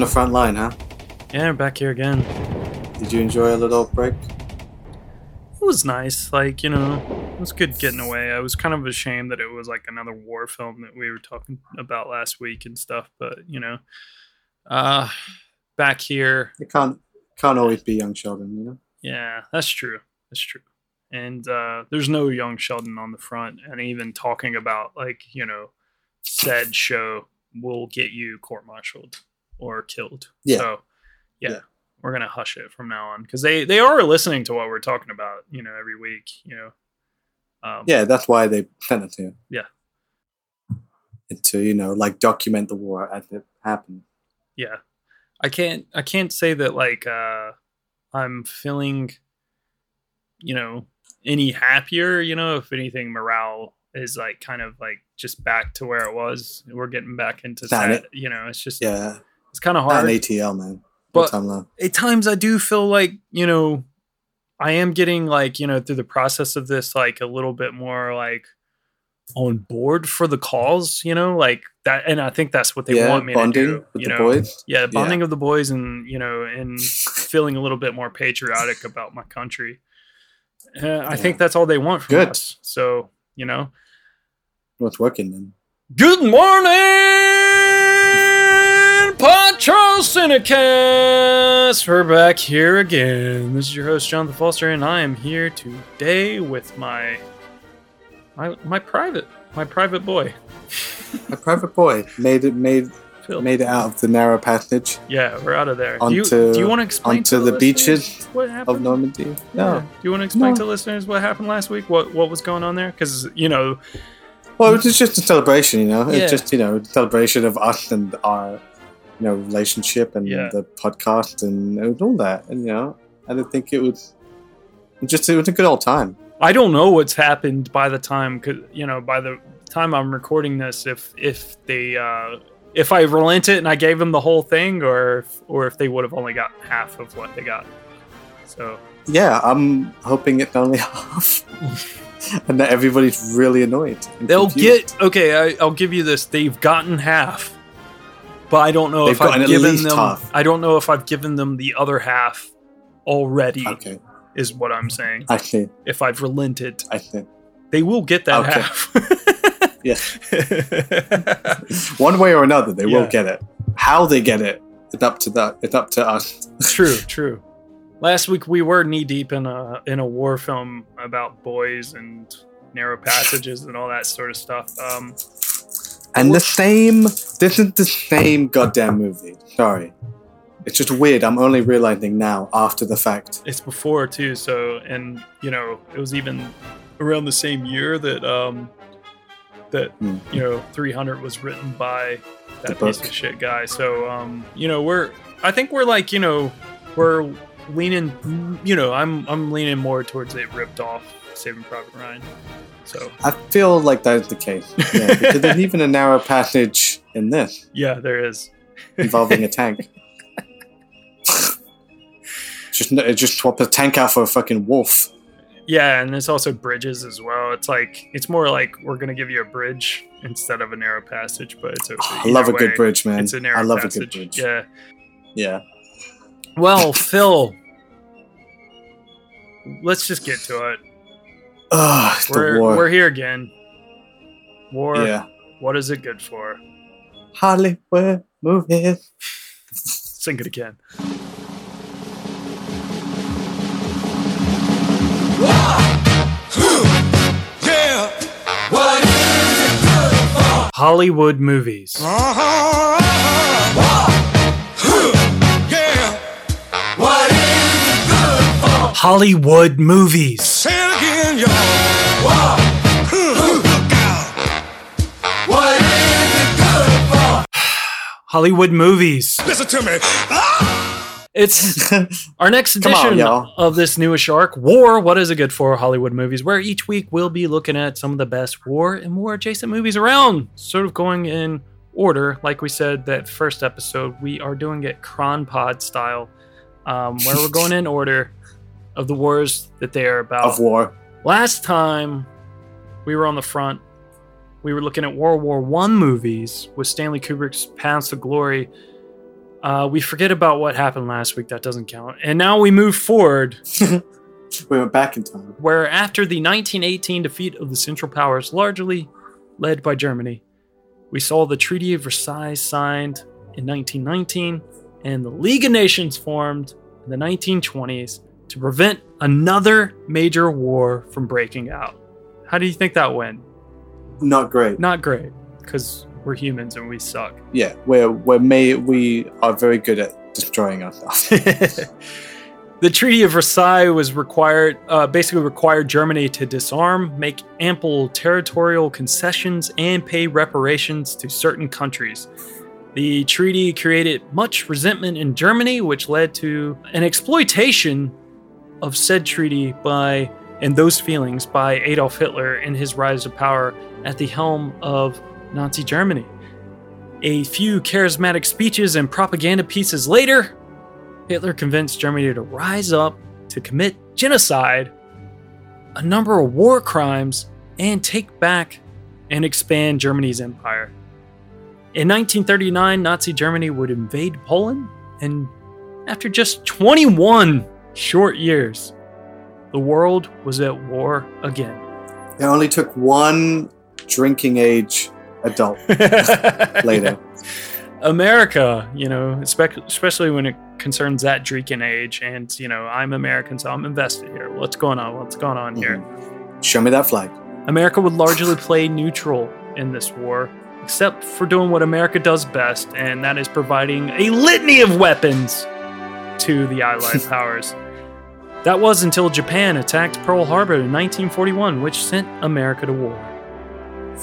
On the front line, huh? Yeah, back here again. Did you enjoy a little break? It was nice. Like, you know, it was good getting away. I was kind of ashamed that it was like another war film that we were talking about last week and stuff, but you know, uh back here. It can't can't always be young Sheldon, you know? Yeah, that's true. That's true. And uh there's no young Sheldon on the front and even talking about like, you know, said show will get you court martialed or killed. Yeah. So yeah, Yeah. we're gonna hush it from now on because they they are listening to what we're talking about, you know, every week. You know, um, Yeah, that's why they sent it to you. Yeah. And to, you know, like document the war as it happened. yeah. I can't I can't say that like uh I'm feeling, you know, any happier. You know, if anything, morale is like kind of like just back to where it was. We're getting back into That that. You know, it's just Yeah. It's kind of Not hard. an ATL, man. But- Time at times I do feel like, you know, I am getting like, you know, through the process of this, like a little bit more like on board for the cause, you know, like that. And I think that's what they yeah, want me bonding to do. with you the know? boys. Yeah, bonding of the boys and, you know, and feeling a little bit more patriotic about my country. Uh, I think that's all they want from Good. us. So, you know, What's working then? Good morning, Pod Charles Cinecast. We're back here again. This is your host, Jonathan Foster, and I am here today with my my my private my private boy, my private boy made it made Phil. made it out of the narrow passage Yeah, we're out of there. do you, do you want to explain onto to the listeners beaches what happened? of Normandy. Yeah. Do you want to explain No. to listeners what happened last week? What what was going on there? Because you know, Well, it was just a celebration, you know. Yeah. It's just you know a celebration of us and our you know relationship and Yeah. the podcast and all that. And you know, I don't think it was just it was a good old time. I don't know what's happened by the time, cause, you know, by the time I'm recording this, if if they uh, if I relented and I gave them the whole thing, or if, or if they would have only got half of what they got. So Yeah, I'm hoping it's only half, and that everybody's really annoyed. they'll confused. get okay. I, I'll give you this: they've gotten half, but I don't know They've if I've given them. half. I don't know if I've given them the other half already. okay. Is what I'm saying. I see. If I've relented, I see. they will get that Okay. half. yes. One way or another, they will get it. How they get it, it's up to that. It's up to us. true, true. Last week we were knee deep in a in a war film about boys and narrow passages and all that sort of stuff. Um, And the same. This is the same goddamn movie. Sorry. It's just weird. I'm only realizing now after the fact. it's before too, so and you know it was even around the same year that um that Hmm. you know 300 was written by that piece of shit guy. So um you know we're I think we're like you know we're leaning you know I'm I'm leaning more towards a ripped off Saving Private Ryan. So I feel like that is the case. Yeah, because there's even a narrow passage in this yeah, there is. involving a tank. just just swap a tank out for a fucking wolf. Yeah, and there's also bridges as well. It's like it's more like we're gonna give you a bridge instead of a narrow passage, but it's a, I love a either good bridge, man. It's a narrow I love passage. a good bridge. Yeah. Yeah. Well, Phil, let's just get to it. Ugh, We're we're here again. War. yeah. What is it good for? Hollywood movies. Sing it again. Yeah. Hollywood movies. Yeah. Hollywood movies. Hollywood movies. Listen to me. It's our next Come on, edition of this newest shark war what is it good for hollywood movies where each week we'll be looking at some of the best war and war adjacent movies around sort of going in order like we said that first episode we are doing it cron pod style um, where we're going in order of the wars that they are about Of war. Last time we were on the front we were looking at World War One movies with Stanley Kubrick's Paths to Glory. Uh, we forget about what happened last week. That doesn't count. And now we move forward, We went back in time. where after the 1918 defeat of the Central Powers, largely led by Germany, we saw the Treaty of Versailles signed in 1919 and the League of Nations formed in the 1920s to prevent another major war from breaking out. How do you think that went? Not great. Not great, because we're humans and we suck. Yeah, we're we're may we are very good at destroying ourselves. the Treaty of Versailles was required, uh, basically required Germany to disarm, make ample territorial concessions, and pay reparations to certain countries. The treaty created much resentment in Germany, which led to an exploitation of said treaty by and those feelings by Adolf Hitler in his rise to power at the helm of Nazi Germany. A few charismatic speeches and propaganda pieces later, Hitler convinced Germany to rise up to commit genocide, a number of war crimes, and take back and expand Germany's empire. In 1939, Nazi Germany would invade Poland, and after just 21 short years, the world was at war again. it only took one drinking age adult later. America, you know, especially when it concerns that drinking age, and you know, I'm American, so I'm invested here. What's going on? What's going on here? Mm-hmm. Show me that flag. America would largely play neutral in this war, except for doing what America does best, and that is providing a litany of weapons to the Allied powers. That was until Japan attacked Pearl Harbor in 1941, which sent America to war.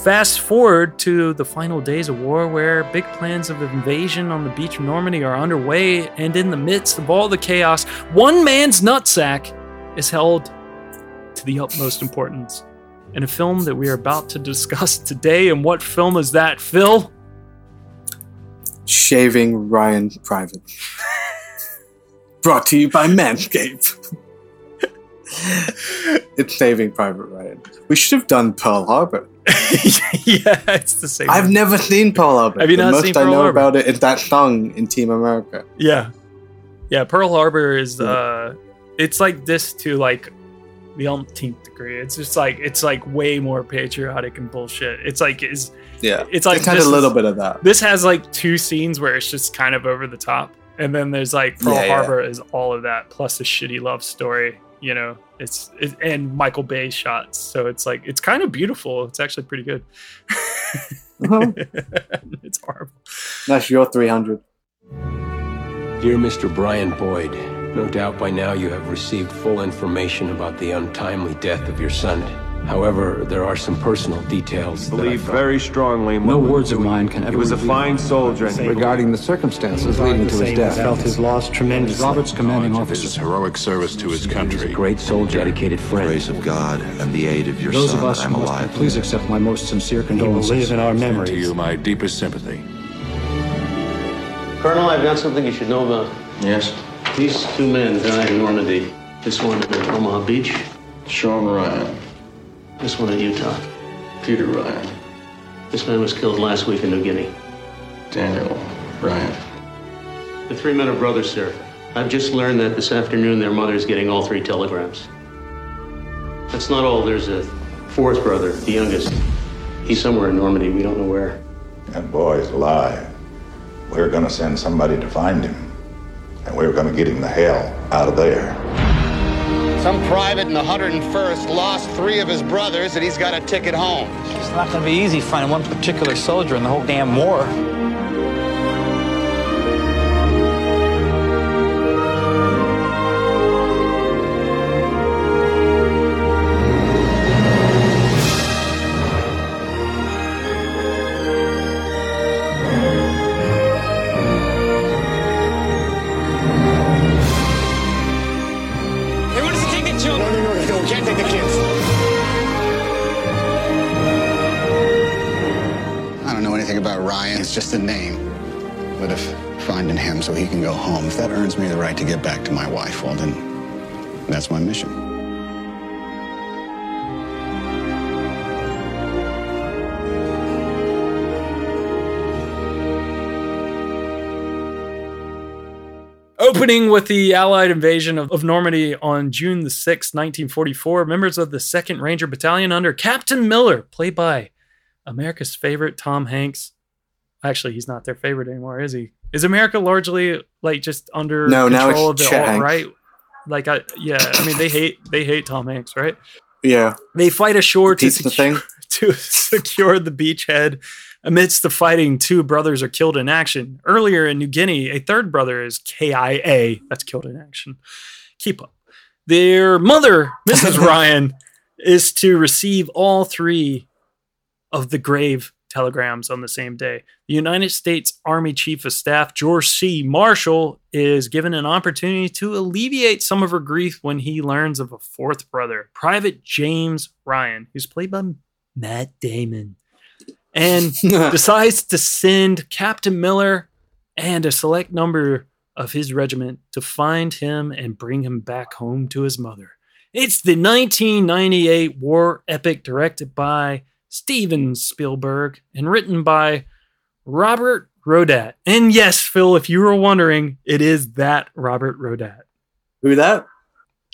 Fast forward to the final days of war, where big plans of invasion on the beach of Normandy are underway, and in the midst of all the chaos, one man's nutsack is held to the utmost importance in a film that we are about to discuss today. And what film is that, Phil? Shaving Ryan Private. Brought to you by Manscaped. it's Saving Private Ryan. We should have done Pearl Harbor. yeah, it's the same. I've never seen Pearl Harbor. Have you the not most seen I know Harbor? about it is that song in Team America. yeah, yeah. Pearl Harbor is uh, it's like this to like the umpteenth degree. It's just like it's like way more patriotic and bullshit. It's like is Yeah. it's like had a little is- bit of that. This has like two scenes where it's just kind of over the top, and then there's like Pearl Yeah, yeah. Harbor is all of that plus a shitty love story. You know, it's it, and Michael Bay shots, so it's like it's kind of beautiful. It's actually pretty good. Uh-huh. it's horrible. That's your 300. Dear Mr. Brian Boyd, no doubt by now you have received full information about the untimely death of your son. However, there are some personal details I believe felt- very strongly. No what words of mine can ever He was a fine soldier. and regarding the circumstances leading to his death. felt his loss tremendously. Robert's commanding Knowledge of his officer. heroic service to his He was a country. great soldier, dedicated friend. grace of God and the aid of your Those son, of us I'm must alive. please accept my most sincere He will condolences. live in our To you, my deepest sympathy. Colonel, I've got something you should know about. Yes. These two men died in Normandy. This one at Omaha Beach, Sean Ryan, this one at Utah. Peter Ryan, This man was killed last week in New Guinea. Daniel Ryan. The three men are brothers, sir. I've just learned that this afternoon their mother's getting all three telegrams. That's not all. There's a fourth brother, the youngest. He's somewhere in Normandy. We don't know where. That boy's alive. We're gonna send somebody to find him. And we're gonna get him the hell out of there. Some private in the 101st lost three of his brothers and he's got a ticket home. It's not going to be easy finding one particular soldier in the whole damn war. to get back to my wife, well, then that's my mission. Opening with the Allied invasion of, of Normandy on June the 6th, 1944, members of the 2nd Ranger Battalion under Captain Miller, played by America's favorite Tom Hanks. Actually, he's not their favorite anymore, is he? Is America largely like just under No, now control of the alt right? Like I yeah, I mean they hate they hate Tom Hanks, right? Yeah. They fight ashore to secure, to secure the beachhead. Amidst the fighting, two brothers are killed in action. Earlier in New Guinea, a third brother is KIA. That's killed in action. Keep up. Their mother, Mrs. Ryan, is to receive all three of the grave telegrams on the same day. The United States Army Chief of Staff, George C. Marshall, is given an opportunity to alleviate some of her grief when he learns of a fourth brother, Private James Ryan, who's played by Matt Damon, and decides to send Captain Miller and a select number of his regiment to find him and bring him back home to his mother. It's the 1998 war epic directed by Steven Spielberg and written by Robert Rodat. And yes, Phil, if you were wondering, it is that Robert Rodat. Who that?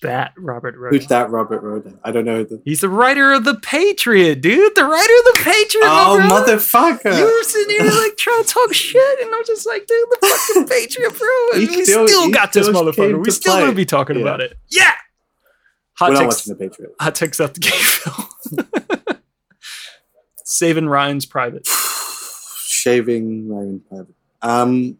That Robert Rodat. Who's that Robert Rodat? I don't know. The... He's the writer of The Patriot, dude. The writer of The Patriot. Oh, motherfucker. You were sitting here like trying to talk shit, and I'm just like, dude, the fucking Patriot, bro. And we still- still, got this still motherfucker. We still gonna be talking Yeah. about it. Yeah. Hot We're not takes. watching The Patriot. Hot takes out the game, Phil. Saving Ryan's private. Shaving Ryan Private. Um,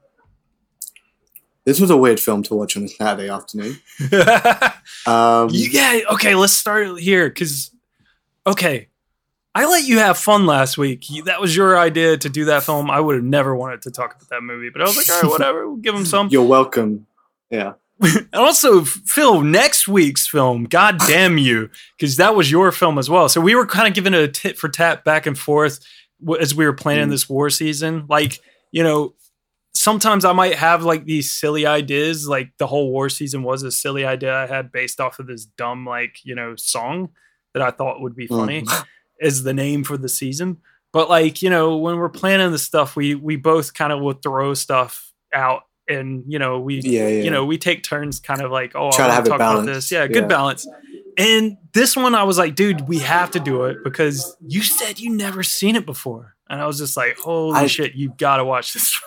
this was a weird film to watch on a Saturday afternoon. Um, yeah. Okay. Let's start here because. Okay. I let you have fun last week. That was your idea to do that film. I would have never wanted to talk about that movie, but I was like, all right, whatever. We'll give him some. You're welcome. Yeah. Also, Phil, next week's film, God damn you, because that was your film as well. So we were kind of giving a tit for tat back and forth as we were planning Mm. this war season. Like, you know, sometimes I might have like these silly ideas, like the whole war season was a silly idea I had based off of this dumb, like, you know, song that I thought would be funny Mm. as the name for the season. But like, you know, when we're planning the stuff, we we both kind of will throw stuff out and you know, we Yeah, yeah. you know, we take turns kind of like, oh, Try I to want to talk about this. Yeah, good Yeah. balance. And this one I was like, dude, we have to do it because you said you never seen it before. And I was just like, holy I- shit, you gotta watch this.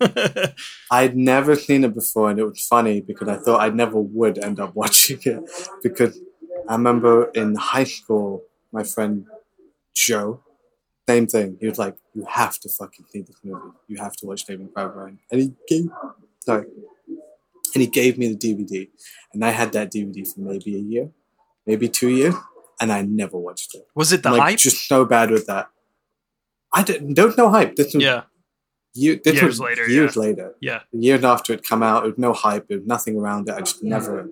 I'd never seen it before, and it was funny because I thought I never would end up watching it. Because I remember in high school, my friend Joe, same thing. He was like, "You have to fucking see this movie. You have to watch Saving Private Ryan." And he gave, sorry, and he gave me the DVD, and I had that DVD for maybe a year, maybe two years, and I never watched it. was it the like, hype? Just so bad with that. I don't, was no hype. This was yeah, year, this Years was later, Years yeah. later yeah. years after it come out, there was no hype, there was nothing around it. I just never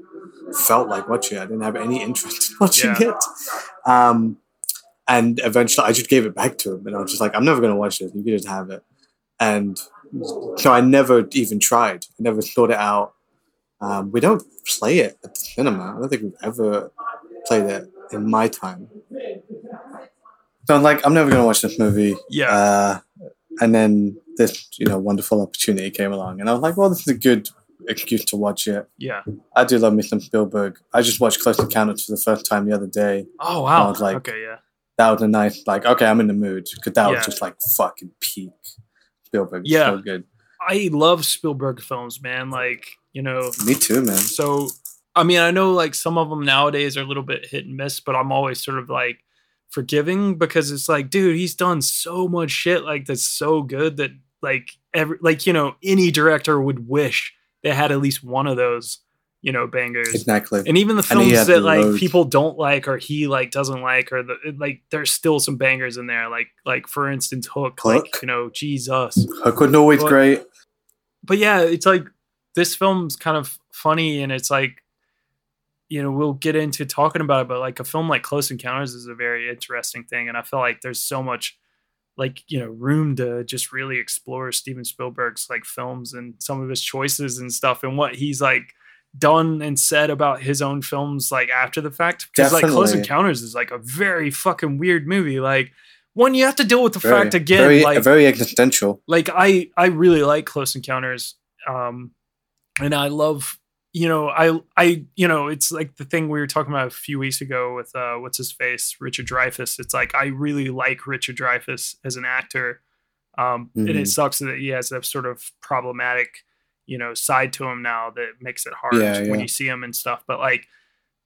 felt like watching it. I didn't have any interest in watching Yeah. it. Um, and eventually, I just gave it back to him, and I was just like, "I'm never going to watch this. You can just have it." And so I never even tried. I never thought it out. Um, we don't play it at the cinema. I don't think we've ever played it in my time. So I'm like, I'm never going to watch this movie. Yeah. Uh, and then this, you know, wonderful opportunity came along, and I was like, well, this is a good excuse to watch it. Yeah. I do love me some Spielberg. I just watched Close Encounters for the first time the other day. Oh wow. I was like, okay, yeah. that was a nice, like, okay, I'm in the mood because that Yeah. was just like fucking peak Spielberg. Yeah. so good. I love Spielberg films, man. Like, you know, Me too, man. So, I mean, I know like some of them nowadays are a little bit hit and miss, but I'm always sort of like forgiving because it's like, dude, he's done so much shit like that's so good that like every like you know any director would wish they had at least one of those you know bangers. Exactly. And even the films that like people don't like or he like doesn't like or the like there's still some bangers in there like like for instance Hook, like you know Jesus Hook was always But- great. but yeah, it's like this film's kind of funny and it's like you know, we'll get into talking about it, but like a film like Close Encounters is a very interesting thing. And I feel like there's so much like, you know, room to just really explore Steven Spielberg's like films and some of his choices and stuff and what he's like done and said about his own films like after the fact. Because like Close Encounters is like a very fucking weird movie. Like one, you have to deal with the Very, fact again, very, like very existential. like I I really like Close Encounters. Um, and I love you know I I you know it's like the thing we were talking about a few weeks ago with uh what's his face Richard Dreyfuss. It's like I really like Richard Dreyfuss as an actor, um, and Mhm. it sucks that he has that sort of problematic you know side to him now that makes it hard Yeah, when you see him and stuff. But like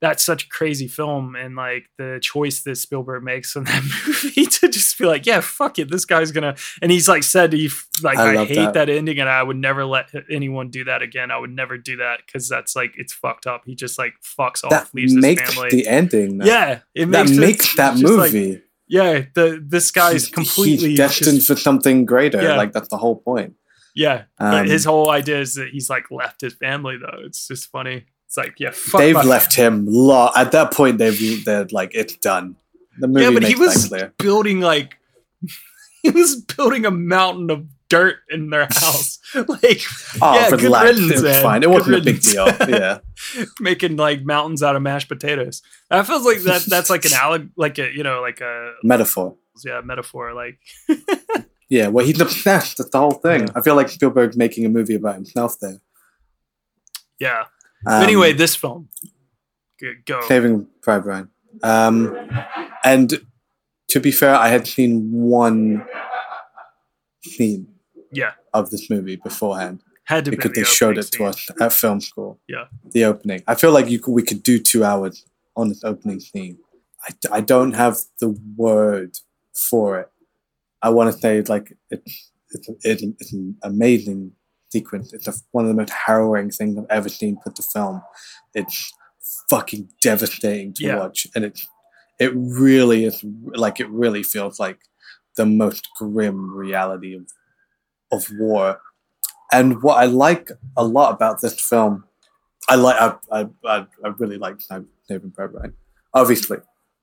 that's such a crazy film and like the choice that Spielberg makes in that movie to just be like, yeah, fuck it, this guy's gonna and he's like said he like I I, hate that. that. ending and I would never let anyone do that again. I would never do that because that's like it's fucked up. He just like fucks off, that leaves his family. the ending. yeah, it that makes it- makes that just like- movie. yeah, the this guy's He's- completely he's destined just- for something greater. Yeah. Like that's the whole point. Yeah. Um, but his whole idea is that he's like left his family though. It's just funny. It's like yeah, fuck they've left him. Lo- at that point, they've they're like it's done. The movie yeah, but he was building like he was building a mountain of dirt in their house. like Oh, yeah, good riddance, It fine. It wasn't a big deal. Yeah. making like mountains out of mashed potatoes. That feels like that. That's like an alleg, like a you know, like a Metaphor. yeah metaphor. Like Yeah, well, he's obsessed. That's the whole thing. I feel like Spielberg's making a movie about himself there. yeah. Um, anyway, this film, Go- go. Saving Private Ryan. Um, and to be fair, I had seen one scene Yeah, of this movie beforehand had to be because the they showed opening it to us at film school. Yeah. The opening. I feel like you could, we could do two hours on this opening scene. I, I don't have the word for it. I want to say like it's it's, it's, it's an amazing sequence. It's a, one of the most harrowing things I've ever seen put to film. It's fucking devastating to Yeah. watch, and it's it really is like it really feels like the most grim reality of of war. And what I like a lot about this film, I like I I I, I really like Saving Private Ryan. Obviously,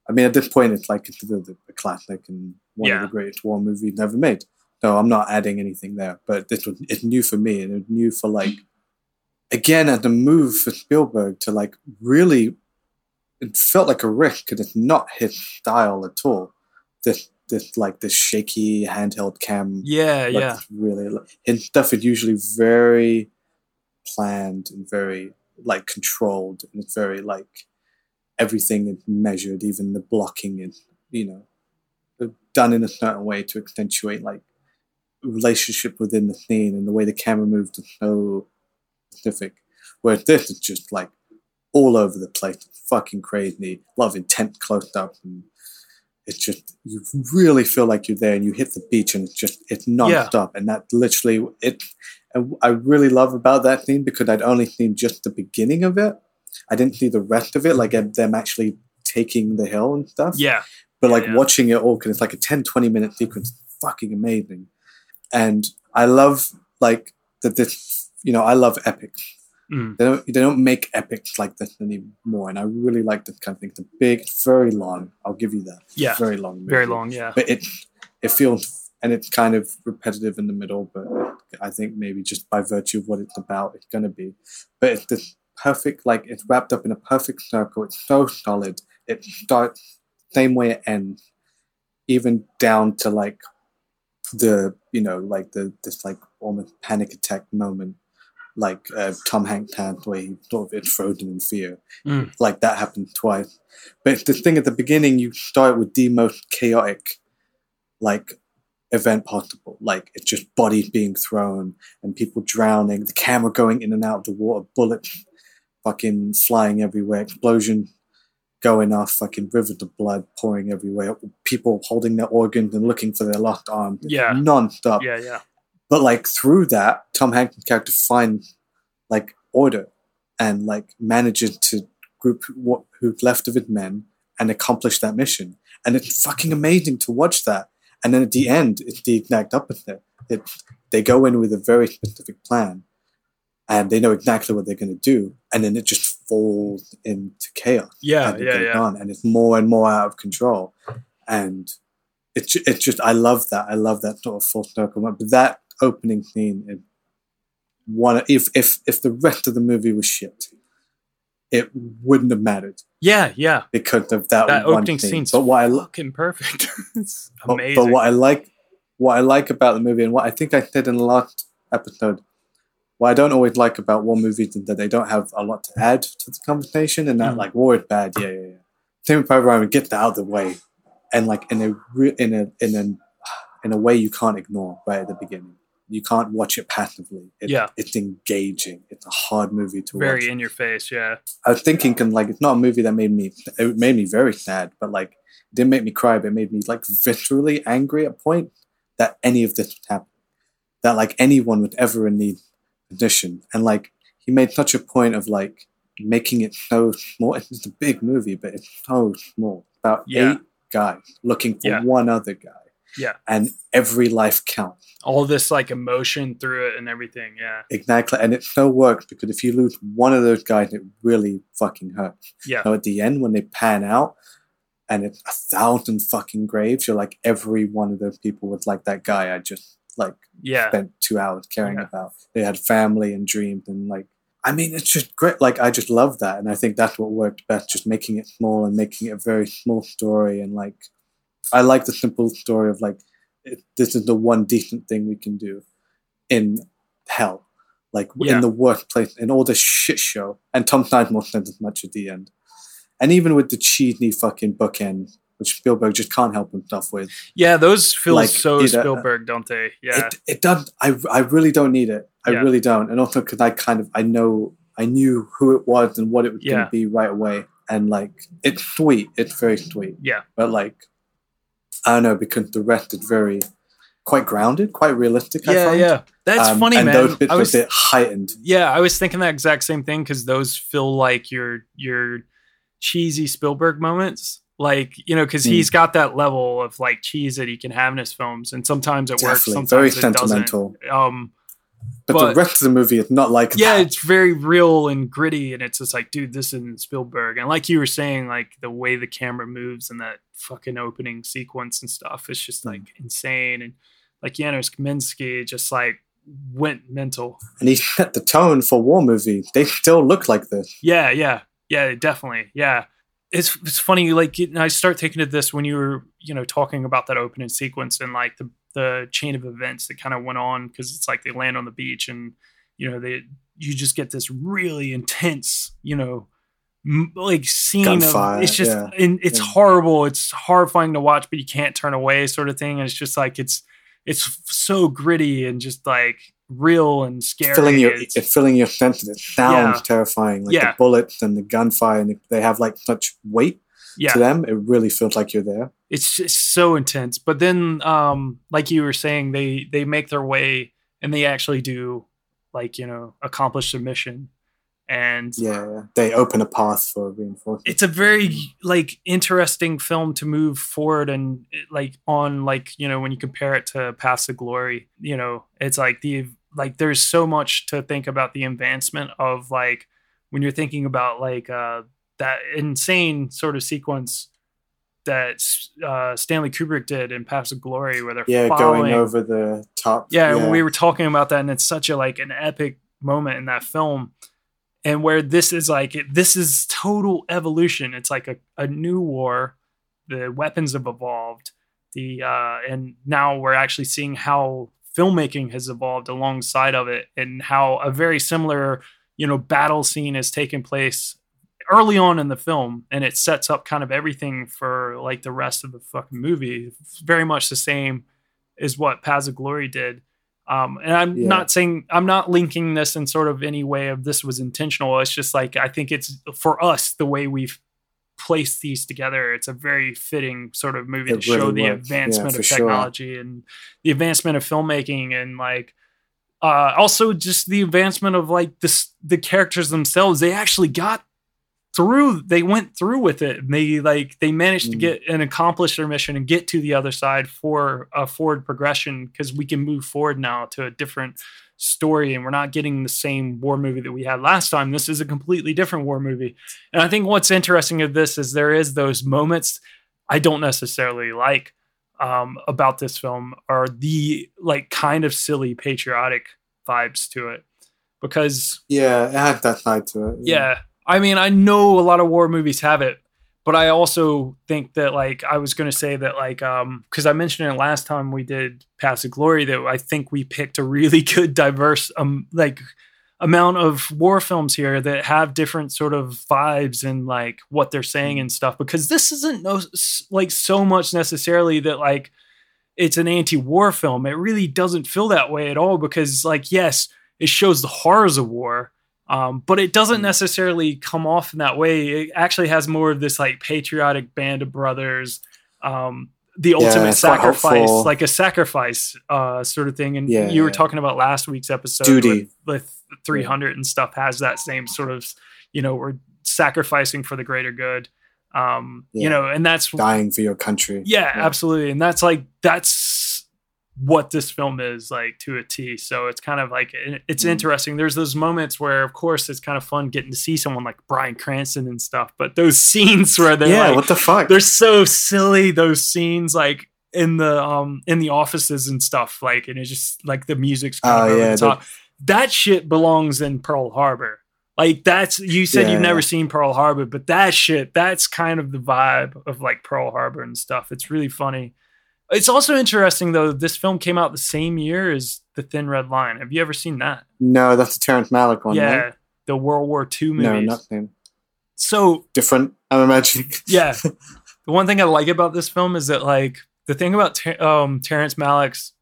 I mean at this point it's like considered a, a classic and one of the greatest war movies ever made. So I'm not adding anything there. But this was it's new for me and it's new for like again as a move for Spielberg to like really it felt like a risk because it's not his style at all. This this like this shaky handheld cam Yeah, yeah. really his stuff is usually very planned and very like controlled and it's very like everything is measured even the blocking is you know done in a certain way to accentuate like relationship within the scene and the way the camera moves is so specific. Whereas this is just like all over the place. Fucking crazy. A lot of intense close-up and it's just you really feel like you're there and you hit the beach and it's just it's non-stop. And that literally it and i really love about that scene because i'd only seen just the beginning of it i didn't see the rest of it like uh, them actually taking the hill and stuff Yeah. but like Yeah, watching it all because it's like a 10 20 minute sequence fucking amazing and i love like that this you know i love epics Mm. they don't they don't make epics like this anymore and i really like this kind of thing it's a big it's very long i'll give you that It's Yeah. very long Very long, yeah. but it it feels and it's kind of repetitive in the middle but i think maybe just by virtue of what it's about it's going to be but it's this perfect like it's wrapped up in a perfect circle. It's so solid. It starts same way it ends even down to like the you know like the this like almost panic attack moment like uh, Tom Hanks had where he sort of is frozen in fear. Mm. like that happened twice. But it's this thing at the beginning you start with the most chaotic like event possible. Like it's just bodies being thrown and people drowning the camera going in and out of the water bullets fucking flying everywhere explosion going off fucking rivers of blood pouring everywhere people holding their organs and looking for their lost arm. Yeah. non-stop Yeah, yeah. but like through that, Tom Hanks' character finds like order and like manages to group what who's left of his men and accomplish that mission. And it's fucking amazing to watch that. And then at the end, it's the exact opposite. It's they go in with a very specific plan and they know exactly what they're going to do. And then it just falls into chaos. Yeah, yeah, yeah. on, and it's more and more out of control. And it's it's just I love that. I love that sort of full circle. moment. But that opening scene is one. If if if the rest of the movie was shit, it wouldn't have mattered Yeah, yeah. because of that, That one opening scene. But what I lo- fucking perfect. it's but, amazing. but what I like, what I like about the movie, and what I think I said in the last episode, what I don't always like about war movies is that they don't have a lot to add to the conversation, and that Mm. like war is bad, yeah, yeah, yeah. Private Ryan, get that out of the way, and like in a re- in a in a in a way you can't ignore right at the beginning. You can't watch it passively. It, Yeah. it's engaging. It's a hard movie to watch. Very in your face. Yeah. I was thinking, can like it's not a movie that made me. It made me very sad, but like it didn't make me cry. But it made me like viscerally angry at a point that any of this would happen. That like anyone would ever in need position, and like he made such a point of like making it so small. It's a big movie, but it's so small. About Yeah. eight guys looking for Yeah. one other guy, Yeah. and every life counts. All this like emotion through it and everything. Yeah. Exactly, and it so works because if you lose one of those guys, it really fucking hurts. Yeah. So at the end, when they pan out, and it's a thousand fucking graves, you're like every one of those people was like that guy I just like Yeah. spent two hours caring Yeah. about. They had family and dreams, and like I mean, it's just great. Like I just love that, and I think that's what worked best, just making it small and making it a very small story, and like I like the simple story of like it, this is the one decent thing we can do in hell, like Yeah. in the worst place, in all this shit show. And Tom Sizemore said as much at the end, and even with the cheesy fucking bookend, which Spielberg just can't help himself with. Yeah. Those feel Like, so either- Spielberg, don't they? Yeah. It, it does. I, I really don't need it. I Yeah. really don't. And also because I kind of I know I knew who it was and what it was Yeah. going to be right away. And like it's sweet. It's very sweet. yeah. But like I don't know because the rest is very quite grounded, quite realistic. I Yeah. Yeah. That's Um, funny, and man. those bits I was a bit heightened. Yeah, I was thinking that exact same thing because those feel like your your cheesy Spielberg moments. Like you know, because Mm. he's got that level of like cheese that he can have in his films, and sometimes it works, sometimes Very it sentimental. Um, But, but- the rest of the movie is not like that. yeah, that. it's very real and gritty, and it's just like, dude, this isn't Spielberg. And like you were saying, like the way the camera moves and that fucking opening sequence and stuff, it's Mm. just like insane. And like Janusz Kaminski just like went mental. And he set the tone for war movies. They still look like this. Yeah, yeah, yeah, definitely. Yeah. It's, it's funny, like, I start thinking of this when you were, you know, talking about that opening sequence and like the, the chain of events that kind of went on because it's like they land on the beach and, you know, they, you just get this really intense, you know, m- like scene Gunfire, of it's just, yeah. and it's Yeah. horrible. It's horrifying to watch, but you can't turn away, sort of thing. And it's just like, it's, it's so gritty and just like real and scary. filling your It's- filling your senses. It sounds Yeah. terrifying. Like Yeah. the bullets and the gunfire, and they have like such weight yeah. to them. It really feels like you're there. it's just so intense but then um like you were saying they they make their way and they actually do like you know accomplish the mission and Yeah, they open a path for reinforcement. it's a very like interesting film to move forward and like on like you know when you compare it to paths of glory you know it's like the like there's so much to think about the advancement of like when you're thinking about like uh that insane sort of sequence that uh stanley kubrick did in paths of glory where they're yeah, following going over the top. yeah, we were talking about that and it's such a like an epic moment in that film and where this is like this is total evolution. It's like a, a new war. The weapons have evolved. The uh and now we're actually seeing how filmmaking has evolved alongside of it and how a very similar you know battle scene has taken place early on in the film. And it sets up kind of everything for like the rest of the fucking movie. It's very much the same as what Paths of Glory did. Um, and I'm Yeah. not saying I'm not linking this in sort of any way of this was intentional. It's just like I think it's for us the way we've placed these together. It's a very fitting sort of movie It to show really the works. Yeah, advancement for of sure. technology and the advancement of filmmaking and like uh, also just the advancement of like this the characters themselves. They actually got through they went through with it and they like they managed to Mm. get and accomplish their mission and get to the other side for a forward progression because we can move forward now to a different story and we're not getting the same war movie that we had last time this is a completely different war movie and i think what's interesting of this is there is those moments i don't necessarily like um, about this film are the like kind of silly patriotic vibes to it because Yeah, it had that side to it. yeah. I mean, I know a lot of war movies have it, but I also think that like I was going to say that like um because I mentioned it last time we did Paths of Glory that I think we picked a really good diverse um like amount of war films here that have different sort of vibes and like what they're saying and stuff because this isn't no like so much necessarily that like it's an anti-war film. It really doesn't feel that way at all because like yes it shows the horrors of war um, but it doesn't necessarily come off in that way it actually has more of this like patriotic band of brothers um, the Yeah, ultimate sacrifice like a sacrifice uh, sort of thing and Yeah, you were yeah. talking about last week's episode Duty. with, with 300 and stuff has that same sort of you know we're sacrificing for the greater good um you know and that's dying for your country. yeah, absolutely. And that's like that's what this film is like to a T. So it's kind of like it's Mm. interesting. There's those moments where, of course, it's kind of fun getting to see someone like Bryan Cranston and stuff. But those scenes where they're Yeah, like, what the fuck? They're so silly. Those scenes like in the um in the offices and stuff. Like, and it's just like the music's kind Oh, yeah, the. That shit belongs in Pearl Harbor. Like that's you said Yeah, you've never yeah. seen Pearl Harbor, but that shit, that's kind of the vibe of like Pearl Harbor and stuff. It's really funny. It's also interesting though, this film came out the same year as The Thin Red Line. Have you ever seen that? No, that's the Terrence Malick one. yeah, right? the World War II movies. No, nothing. So Different, I'm imagining. yeah, the one thing I like about this film is that like the thing about Ter- um, Terrence Malick's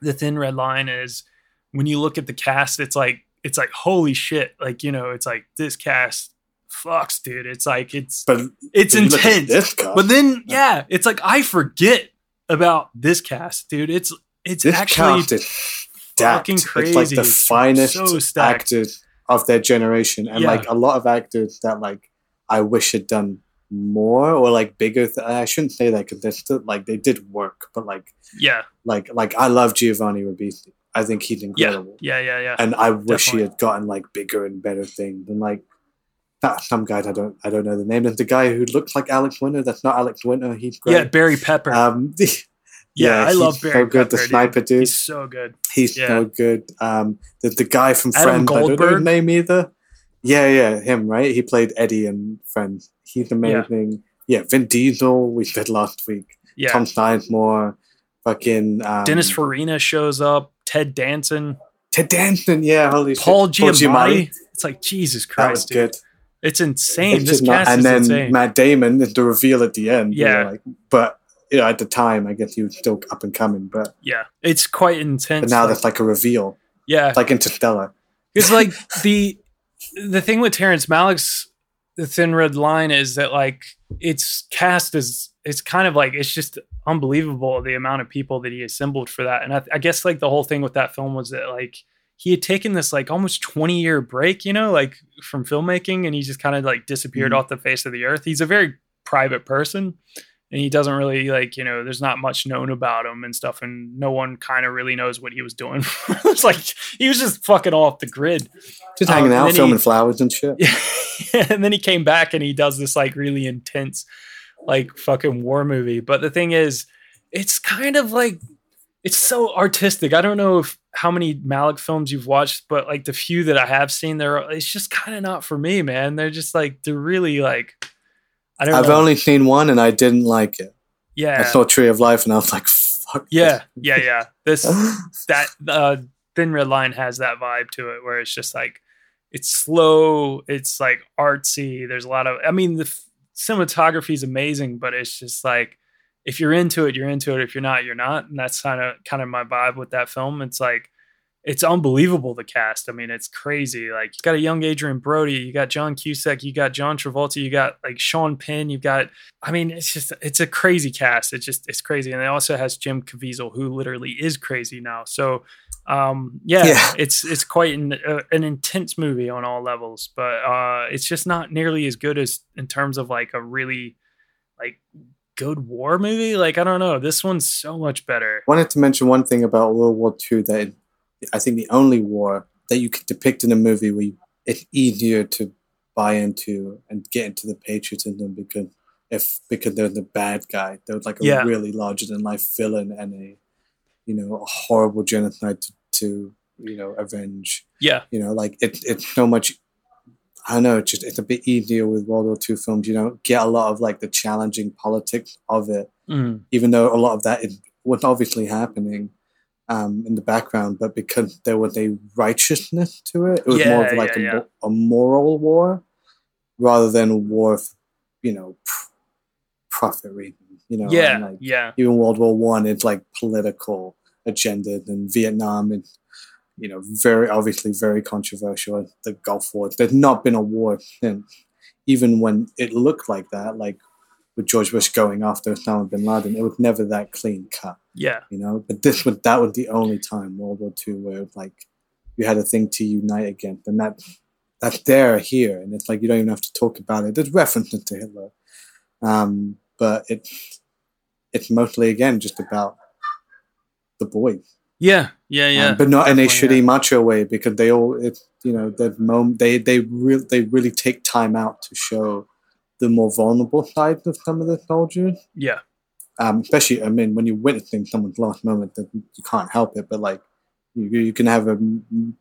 The Thin Red Line is when you look at the cast, it's like it's like holy shit, like you know, it's like this cast fucks, dude. It's like it's But it's if you look at intense. but then yeah, it's like I forget about this cast, dude. It's it's this actually cast is stacked. fucking It's like the It's finest so actors of their generation, and Yeah. like a lot of actors that like I wish had done more or like bigger. Th- I shouldn't say that because they're still like they did work, but like yeah, like like I love Giovanni Ribisi. I think he's yeah, incredible, yeah, yeah, yeah. and I wish Definitely. he had gotten like bigger and better things. And like that, some guy I don't I don't know the name. There's the guy who looks like Alex Winter. That's not Alex Winter. He's great. yeah, Barry Pepper. Um, yeah, I love Barry so good. Pepper. the sniper dude. He's so good. He's Yeah. so good. Um, the the guy from Adam Friends. I don't know his name either. Yeah, yeah, him. Right. He played Eddie in Friends. He's amazing. Yeah, Vin Diesel. We said last week. Yeah. Tom Sizemore. Fucking um, Dennis Farina shows up. Ted Danson. Ted Danson. Yeah, holy Paul shit. Giamatti. It's like Jesus Christ. That was dude. good. It's insane. It's this just not- cast and then insane. Matt Damon is the reveal at the end. you know, Yeah. like, but you know, at the time, I guess he was still up and coming. But yeah, it's quite intense. but now like- that's like a reveal. yeah, like Interstellar. Because like the the thing with Terrence Malick's the Thin Red Line is that like it's cast as it's kind of like it's just unbelievable the amount of people that he assembled for that. And I, I guess like the whole thing with that film was that like he had taken this like almost 20 year break, you know, like from filmmaking, and he just kind of like disappeared Mhm. off the face of the earth. He's a very private person and he doesn't really like you know there's not much known about him and stuff and no one kind of really knows what he was doing it's like he was just fucking off the grid Just Um, hanging and out, filming he- flowers and shit. and then he came back and he does this like really intense like fucking war movie but the thing is it's kind of like it's so artistic i don't know if how many malik films you've watched but like the few that i have seen there it's just kind of not for me man they're just like they're really like i don't know. I've know only seen one and I didn't like it. yeah I saw Tree of Life and I was like, fuck. Yeah, yeah, yeah. This that uh Thin Red Line has that vibe to it where it's just like it's slow, it's like artsy. There's a lot of I mean the f- cinematography is amazing, but it's just like if you're into it, you're into it. If you're not, you're not. And that's kind of kind of my vibe with that film. It's like it's unbelievable the cast. I mean, it's crazy. Like you got a young Adrien Brody, you got John Cusack, you got John Travolta, you got like Sean Penn, you've got I mean, it's just it's a crazy cast. It's just it's crazy. And it also has Jim Caviezel, who literally is crazy now. So um yeah, Yeah. it's it's quite an, uh, an intense movie on all levels, but uh it's just not nearly as good as in terms of like a really like good war movie. Like I don't know, this one's so much better. wanted to mention one thing about World War II that I think the only war that you could depict in a movie where you, it's easier to buy into and get into the patriotism because if because they're the bad guy, they're like a Yeah. really larger than life villain and a you know a horrible genocide to, to you know avenge. Yeah. You know, like it's it's so much. I don't know, just it's a bit easier with World War II films. You don't get a lot of like the challenging politics of it, Mm. even though a lot of that is, was obviously happening um, in the background. But because there was a righteousness to it, it was more of like yeah, a, yeah. a moral war rather than a war of, you know, pr- profit reasons. You know, yeah, like, yeah, even World War One, it's like political agenda, and Vietnam is, you know, very obviously very controversial. The Gulf War, there's not been a war since, even when it looked like that, like with George Bush going after Osama bin Laden, it was never that clean cut, yeah, you know. But this was that was the only time World War II where like you had a thing to unite against, and that that's there here, and it's like you don't even have to talk about it. There's references to Hitler, um, but it's it's mostly again just about the boys, yeah, yeah, yeah. um, but not in a shitty macho way because they all it's you know the mom they they really they really take time out to show the more vulnerable sides of some of the soldiers. Yeah, Um, especially, I mean, when you're witnessing someone's last moment, then you can't help it. But like, you, you can have a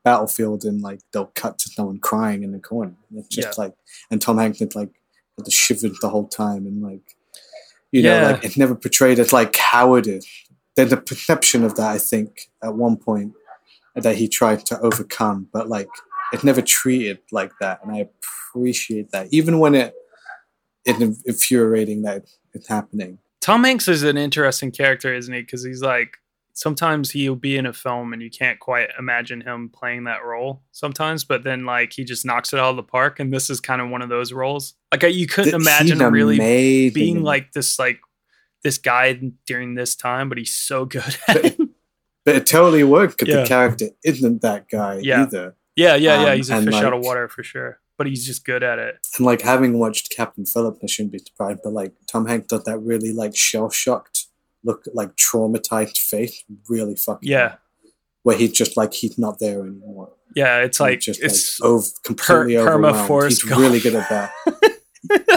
battlefield and like they'll cut to someone crying in the corner. And it's just Yeah. like, and Tom Hanks is like the shivers the whole time, and like, you Yeah. know, like it's never portrayed as like cowardice. There's a perception of that, I think, at one point that he tried to overcome, but like it's never treated like that, and I appreciate that, even when it it's infuriating that it's happening. Tom Hanks is an interesting character, isn't he? Because he's like sometimes he'll be in a film and you can't quite imagine him playing that role sometimes, but then like he just knocks it out of the park, and this is kind of one of those roles. Like you couldn't imagine really amazing being like this like this guy during this time, but he's so good at it. But it totally worked because Yeah. the character isn't that guy Yeah. either. Yeah, yeah, yeah. Um, He's a fish out of water for sure, but he's just good at it. And like having watched Captain Phillips, I shouldn't be surprised, but like Tom Hanks does that really like shell shocked look, like traumatized face, really fucking Yeah, where he's just like he's not there anymore. yeah. It's And like just it's like over, completely per- perma overwhelmed. He's Gump. really good at that,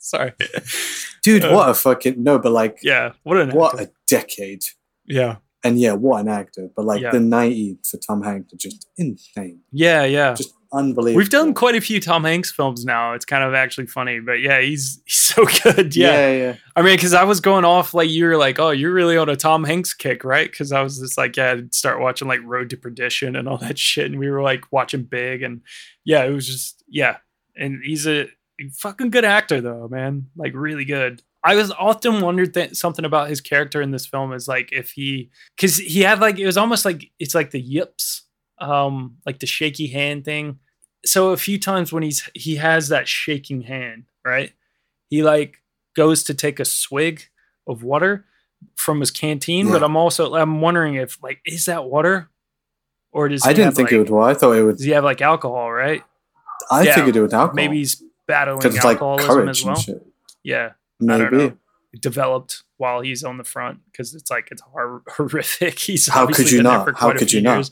sorry. dude. Uh, what a fucking no, but like Yeah, what an what actor. a decade. yeah, And yeah, what an actor! But like Yeah. the '90s for Tom Hanks are just insane, yeah, yeah. just unbelievable. We've done quite a few Tom Hanks films now. It's kind of actually funny, but yeah, he's he's so good. Yeah, yeah, yeah. I mean, because I was going off like you were like, oh, you're really on a Tom Hanks kick, right? Because I was just like, yeah, I'd start watching like Road to Perdition and all that shit, and we were like watching Big, and yeah, it was just yeah, and he's a fucking good actor though, man, like really good. I was often wondered that something about his character in this film is like if he, because he had like it was almost like it's like the yips, um, like the shaky hand thing. So a few times when he's he has that shaking hand, right? He like goes to take a swig of water from his canteen, but I'm also I'm wondering if like is that water, or does I didn't think like, it would. Well, I thought it would. Does he have like alcohol, right? I Yeah, figured it was alcohol. Maybe he's battling like alcoholism courage as well. Yeah, I don't Maybe. know. Developed while he's on the front because it's like it's hor- horrific. He's How could you not? How could you not?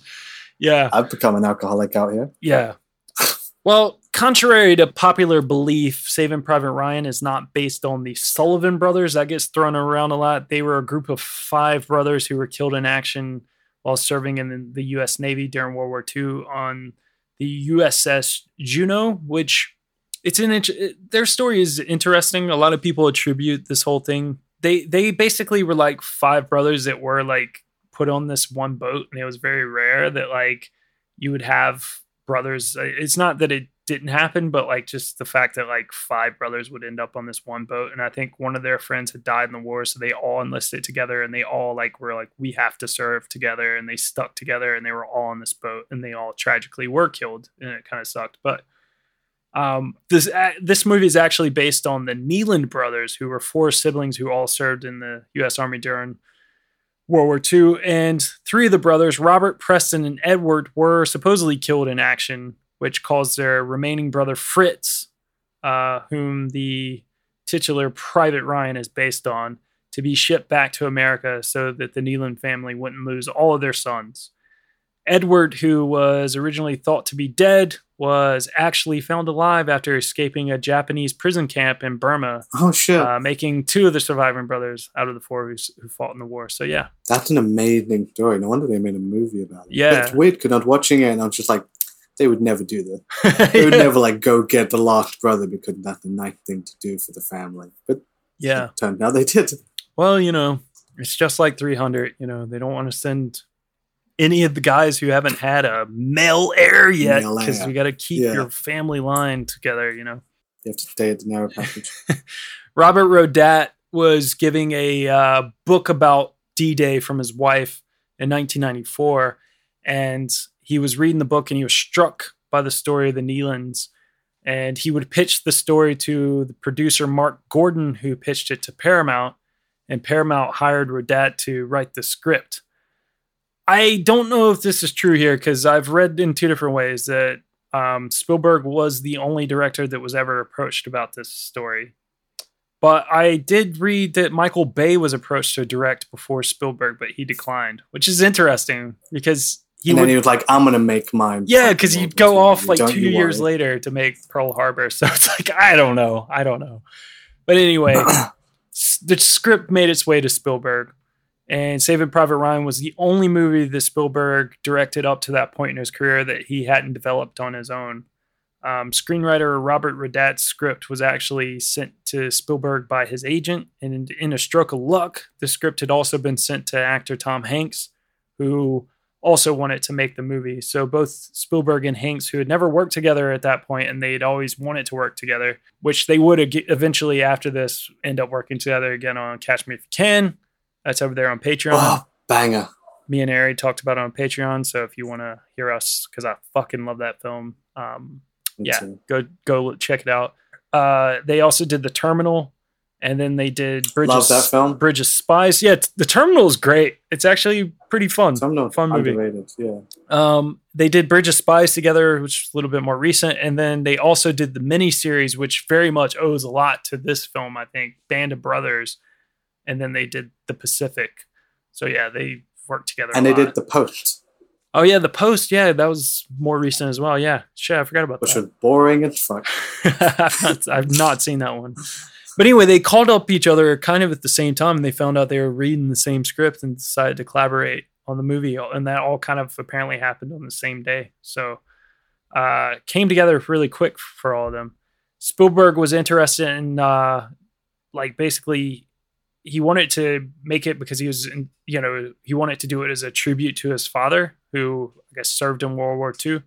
Yeah, I've become an alcoholic out here. yeah. Well, contrary to popular belief, Saving Private Ryan is not based on the Sullivan brothers. That gets thrown around a lot. They were a group of five brothers who were killed in action while serving in the U.S. Navy during World War II on the USS Juneau, which it's an it- their story is interesting. A lot of people attribute this whole thing. They they basically were like five brothers that were like put on this one boat, and it was very rare that like you would have brothers. It's not that it didn't happen, but like just the fact that like five brothers would end up on this one boat, and I think one of their friends had died in the war, so they all enlisted together, and they all like were like we have to serve together, and they stuck together, and they were all on this boat, and they all tragically were killed, and it kind of sucked, but. Um, this uh, this movie is actually based on the Niland brothers, who were four siblings who all served in the U.S. Army during World War II, and three of the brothers, Robert, Preston, and Edward, were supposedly killed in action, which caused their remaining brother Fritz, uh, whom the titular Private Ryan is based on, to be shipped back to America so that the Niland family wouldn't lose all of their sons. Edward, who was originally thought to be dead, was actually found alive after escaping a Japanese prison camp in Burma, Oh shit, uh, making two of the surviving brothers out of the four who, who fought in the war. So yeah, that's an amazing story. No wonder they made a movie about it. Yeah. but it's weird because I was watching it and I was just like, they would never do that. They would never like go get the lost brother because that's the nice thing to do for the family. But Yeah. it turned out they did. Well, you know, it's just like 300. You know, they don't want to send any of the guys who haven't had a male heir yet because we got to keep Yeah. your family line together. You know. You have to stay at the narrow passage. Robert Rodat was giving a uh, book about D Day from his wife in 1994. And he was reading the book and he was struck by the story of the Nilands. And he would pitch the story to the producer, Mark Gordon, who pitched it to Paramount. And Paramount hired Rodat to write the script. I don't know if this is true here because I've read in two different ways that um, Spielberg was the only director that was ever approached about this story. But I did read that Michael Bay was approached to direct before Spielberg, but he declined, which is interesting because he and would. then he was like, "I'm gonna make mine." yeah, because he'd go off like Don't two years later to make Pearl Harbor. So it's like I don't know, I don't know. But anyway, the script made its way to Spielberg, and Saving Private Ryan was the only movie that Spielberg directed up to that point in his career that he hadn't developed on his own. Um, screenwriter Robert Rodat's script was actually sent to Spielberg by his agent, and in, in a stroke of luck, the script had also been sent to actor Tom Hanks, who also wanted to make the movie. So both Spielberg and Hanks, who had never worked together at that point, and they'd always wanted to work together, which they would ag- eventually after this end up working together again on Catch Me If You Can. That's over there on Patreon. Oh, banger! Me and Ari talked about it on Patreon. So if you want to hear us, because I fucking love that film, um, yeah, too. go go check it out. Uh, they also did the Terminal, and then they did Bridge Love of, that film. Bridge of Spies. Yeah, the Terminal is great. It's actually pretty fun. Some fun movie. Yeah. Um, they did Bridge of Spies together, which is a little bit more recent, and then they also did the mini series, which very much owes a lot to this film. I think Band of Brothers, and then they did the Pacific. So yeah, they worked together. And they lot. did the post, Oh yeah, the Post. Yeah, that was more recent as well. Yeah, shit, I forgot about which that. was boring as fuck. I've, not, I've not seen that one. But anyway, they called up each other kind of at the same time. And they found out they were reading the same script and decided to collaborate on the movie. And that all kind of apparently happened on the same day. So uh, came together really quick for all of them. Spielberg was interested in uh, like basically he wanted to make it because he was in, you know he wanted to do it as a tribute to his father who I guess served in World War II.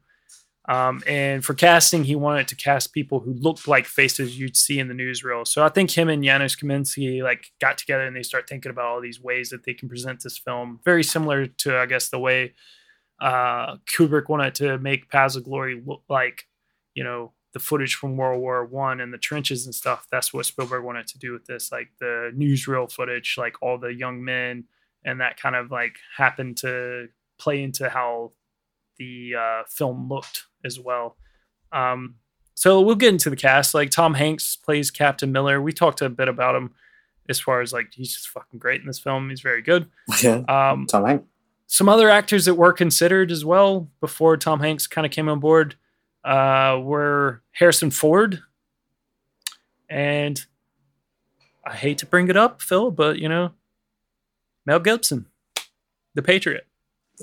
Um, and for casting, he wanted to cast people who looked like faces you'd see in the newsreel. So I think him and Janusz Kaminski like got together and they start thinking about all these ways that they can present this film. Very similar to I guess the way uh, Kubrick wanted to make Paths of Glory look like, you know, the footage from World War One and the trenches and stuff. That's what Spielberg wanted to do with this, like the newsreel footage, like all the young men, and that kind of like happened to play into how the uh, film looked as well. Um, so we'll get into the cast. Like Tom Hanks plays Captain Miller. We talked a bit about him as far as like he's just fucking great in this film. He's very good. Yeah. Um, Tom Hanks. some other actors that were considered as well before Tom Hanks kind of came on board uh, were Harrison Ford and I hate to bring it up, Fil, but you know, Mel Gibson, The Patriot.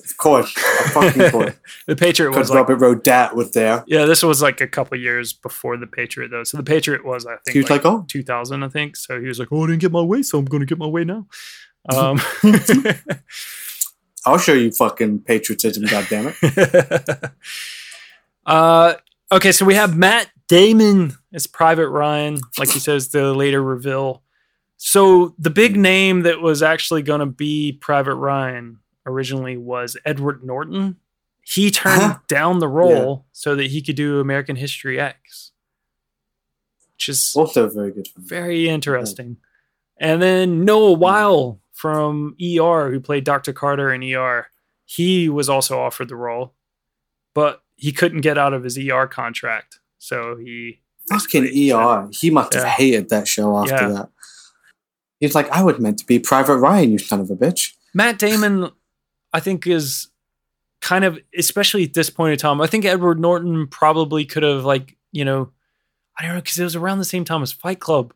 Of course. Of fucking course. the Patriot was Because like, Robert Rodat was there. yeah, this was like a couple years before The Patriot though. So The Patriot was, I think, He was like, oh. 2000, I think. So he was like, oh, I didn't get my way, so I'm going to get my way now. Um, I'll show you fucking patriotism, goddammit. uh, okay, so we have Matt Damon as Private Ryan, like he says, the later reveal. So the big name that was actually going to be Private Ryan originally was Edward Norton. He turned down the role so that he could do American History X, which is Also very good very interesting. And then Noah Wyle from ER, who played Dr. Carter in ER, he was also offered the role, but he couldn't get out of his ER contract. So he Fucking ER. He must have hated that show after Yeah. that. He's like, I was meant to be Private Ryan, you son of a bitch. Matt Damon, I think, is kind of, especially at this point in time, I think Edward Norton probably could have, like, you know, I don't know, because it was around the same time as Fight Club.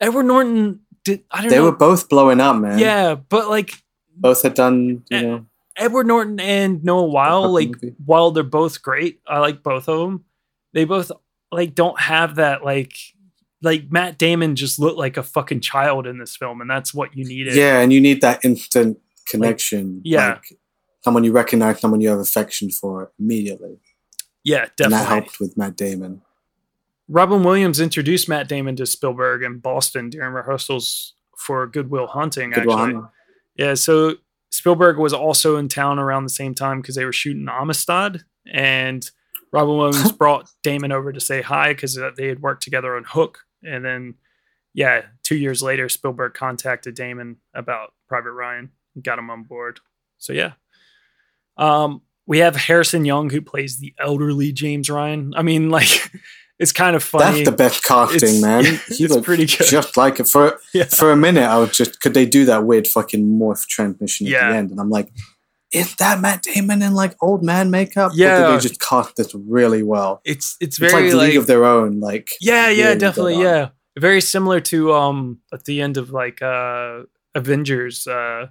Edward Norton did, I don't They know. were both blowing up, man. yeah, but like, Both had done, you know. Edward Norton and Noah Wyle, like movie. while they're both great, I like both of them. They both like don't have that like like Matt Damon just looked like a fucking child in this film, and that's what you needed. Yeah, and you need that instant connection. yeah. like someone you recognize, someone you have affection for immediately, yeah, and definitely. that helped with Matt Damon. Robin Williams introduced Matt Damon to Spielberg in Boston during rehearsals for Good Will Hunting. Good actually, yeah. So Spielberg was also in town around the same time because they were shooting Amistad, and Robin Williams brought Damon over to say hi because they had worked together on Hook, and then yeah, two years later, Spielberg contacted Damon about Private Ryan and got him on board. So yeah, um, we have Harrison Young who plays the elderly James Ryan. I mean, like. It's kind of funny. That's the best casting, It's- man. yeah, He it's pretty good. just like it. For Yeah. for a minute, I was just could they do that weird fucking morph transmission at Yeah. the end? And I'm like, is that Matt Damon in like old man makeup? Yeah. they just cast this really well? It's it's It's very like like, League of Their Own. Like yeah yeah definitely yeah very similar to um at the end of like uh Avengers uh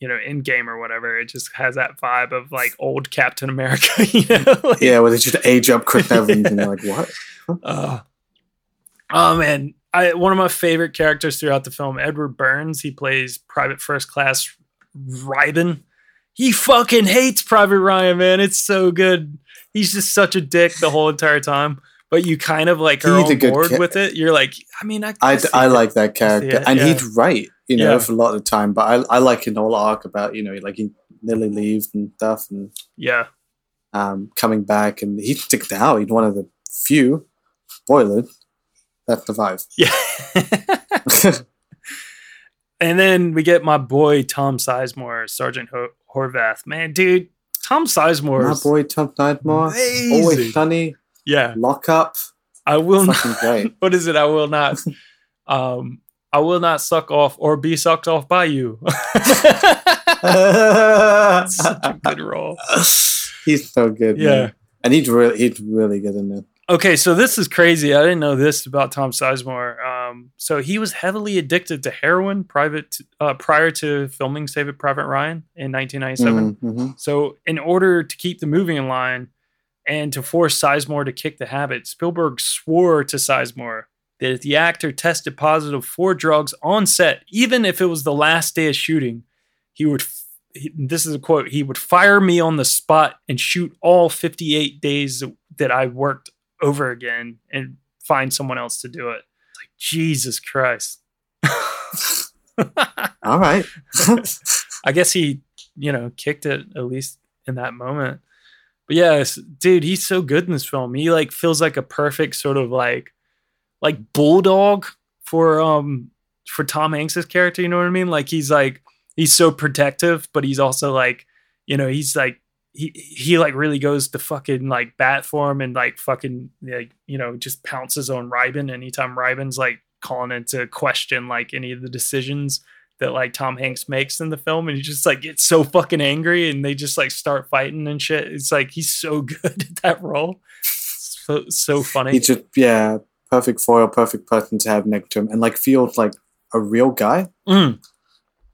you know in game or whatever it just has that vibe of like old Captain America you know like, Yeah, where they just age up Chris Evans and you're like, what? uh, oh man. I one of my favorite characters throughout the film Edward Burns. He plays Private First Class Reiben he fucking hates Private Ryan man. It's so good. He's just such a dick the whole entire time but you kind of like are He's on board ca- with it you're like I mean I I, I like that character, it, and yeah. he'd right, you know, Yeah. for a lot of the time. But I, I like an whole arc about you know, like he nearly leaves and stuff, and yeah um, coming back, and he sticked out. He's one of the few spoilers that survive. Yeah. and then we get my boy Tom Sizemore, Sergeant Ho- Horvath. Man, dude, Tom Sizemore. My boy Tom Sizemore. Always sunny, Yeah, lock up, I will not. great. What is it? I will not. Um, I will not suck off or be sucked off by you. Such a good role. He's so good. Yeah. man. and he's really he's really good in it. Okay, so this is crazy. I didn't know this about Tom Sizemore. Um, so he was heavily addicted to heroin private uh, prior to filming Save It Private Ryan in 1997. Mhm. So, in order to keep the movie in line and to force Sizemore to kick the habit, Spielberg swore to Sizemore that if the actor tested positive for drugs on set, even if it was the last day of shooting, he would. he- This is a quote. He would fire me on the spot and shoot all 58 days that I worked over again and find someone else to do it. It's like Jesus Christ. All right. I guess he, you know, kicked it at least in that moment. But yes, dude, he's so good in this film. He like feels like a perfect sort of like like bulldog for um for Tom Hanks's character, you know what I mean? Like he's like he's so protective, but he's also like, you know, he's like he he like really goes to fucking like bat for him and like fucking like you know just pounces on Reiben anytime Reiben's like calling into question like any of the decisions that like Tom Hanks makes in the film and he just like gets so fucking angry and they just like start fighting and shit. It's like he's so good at that role. So so funny. He's just yeah, perfect foil, perfect person to have next to him, and like feels like a real guy. Mm.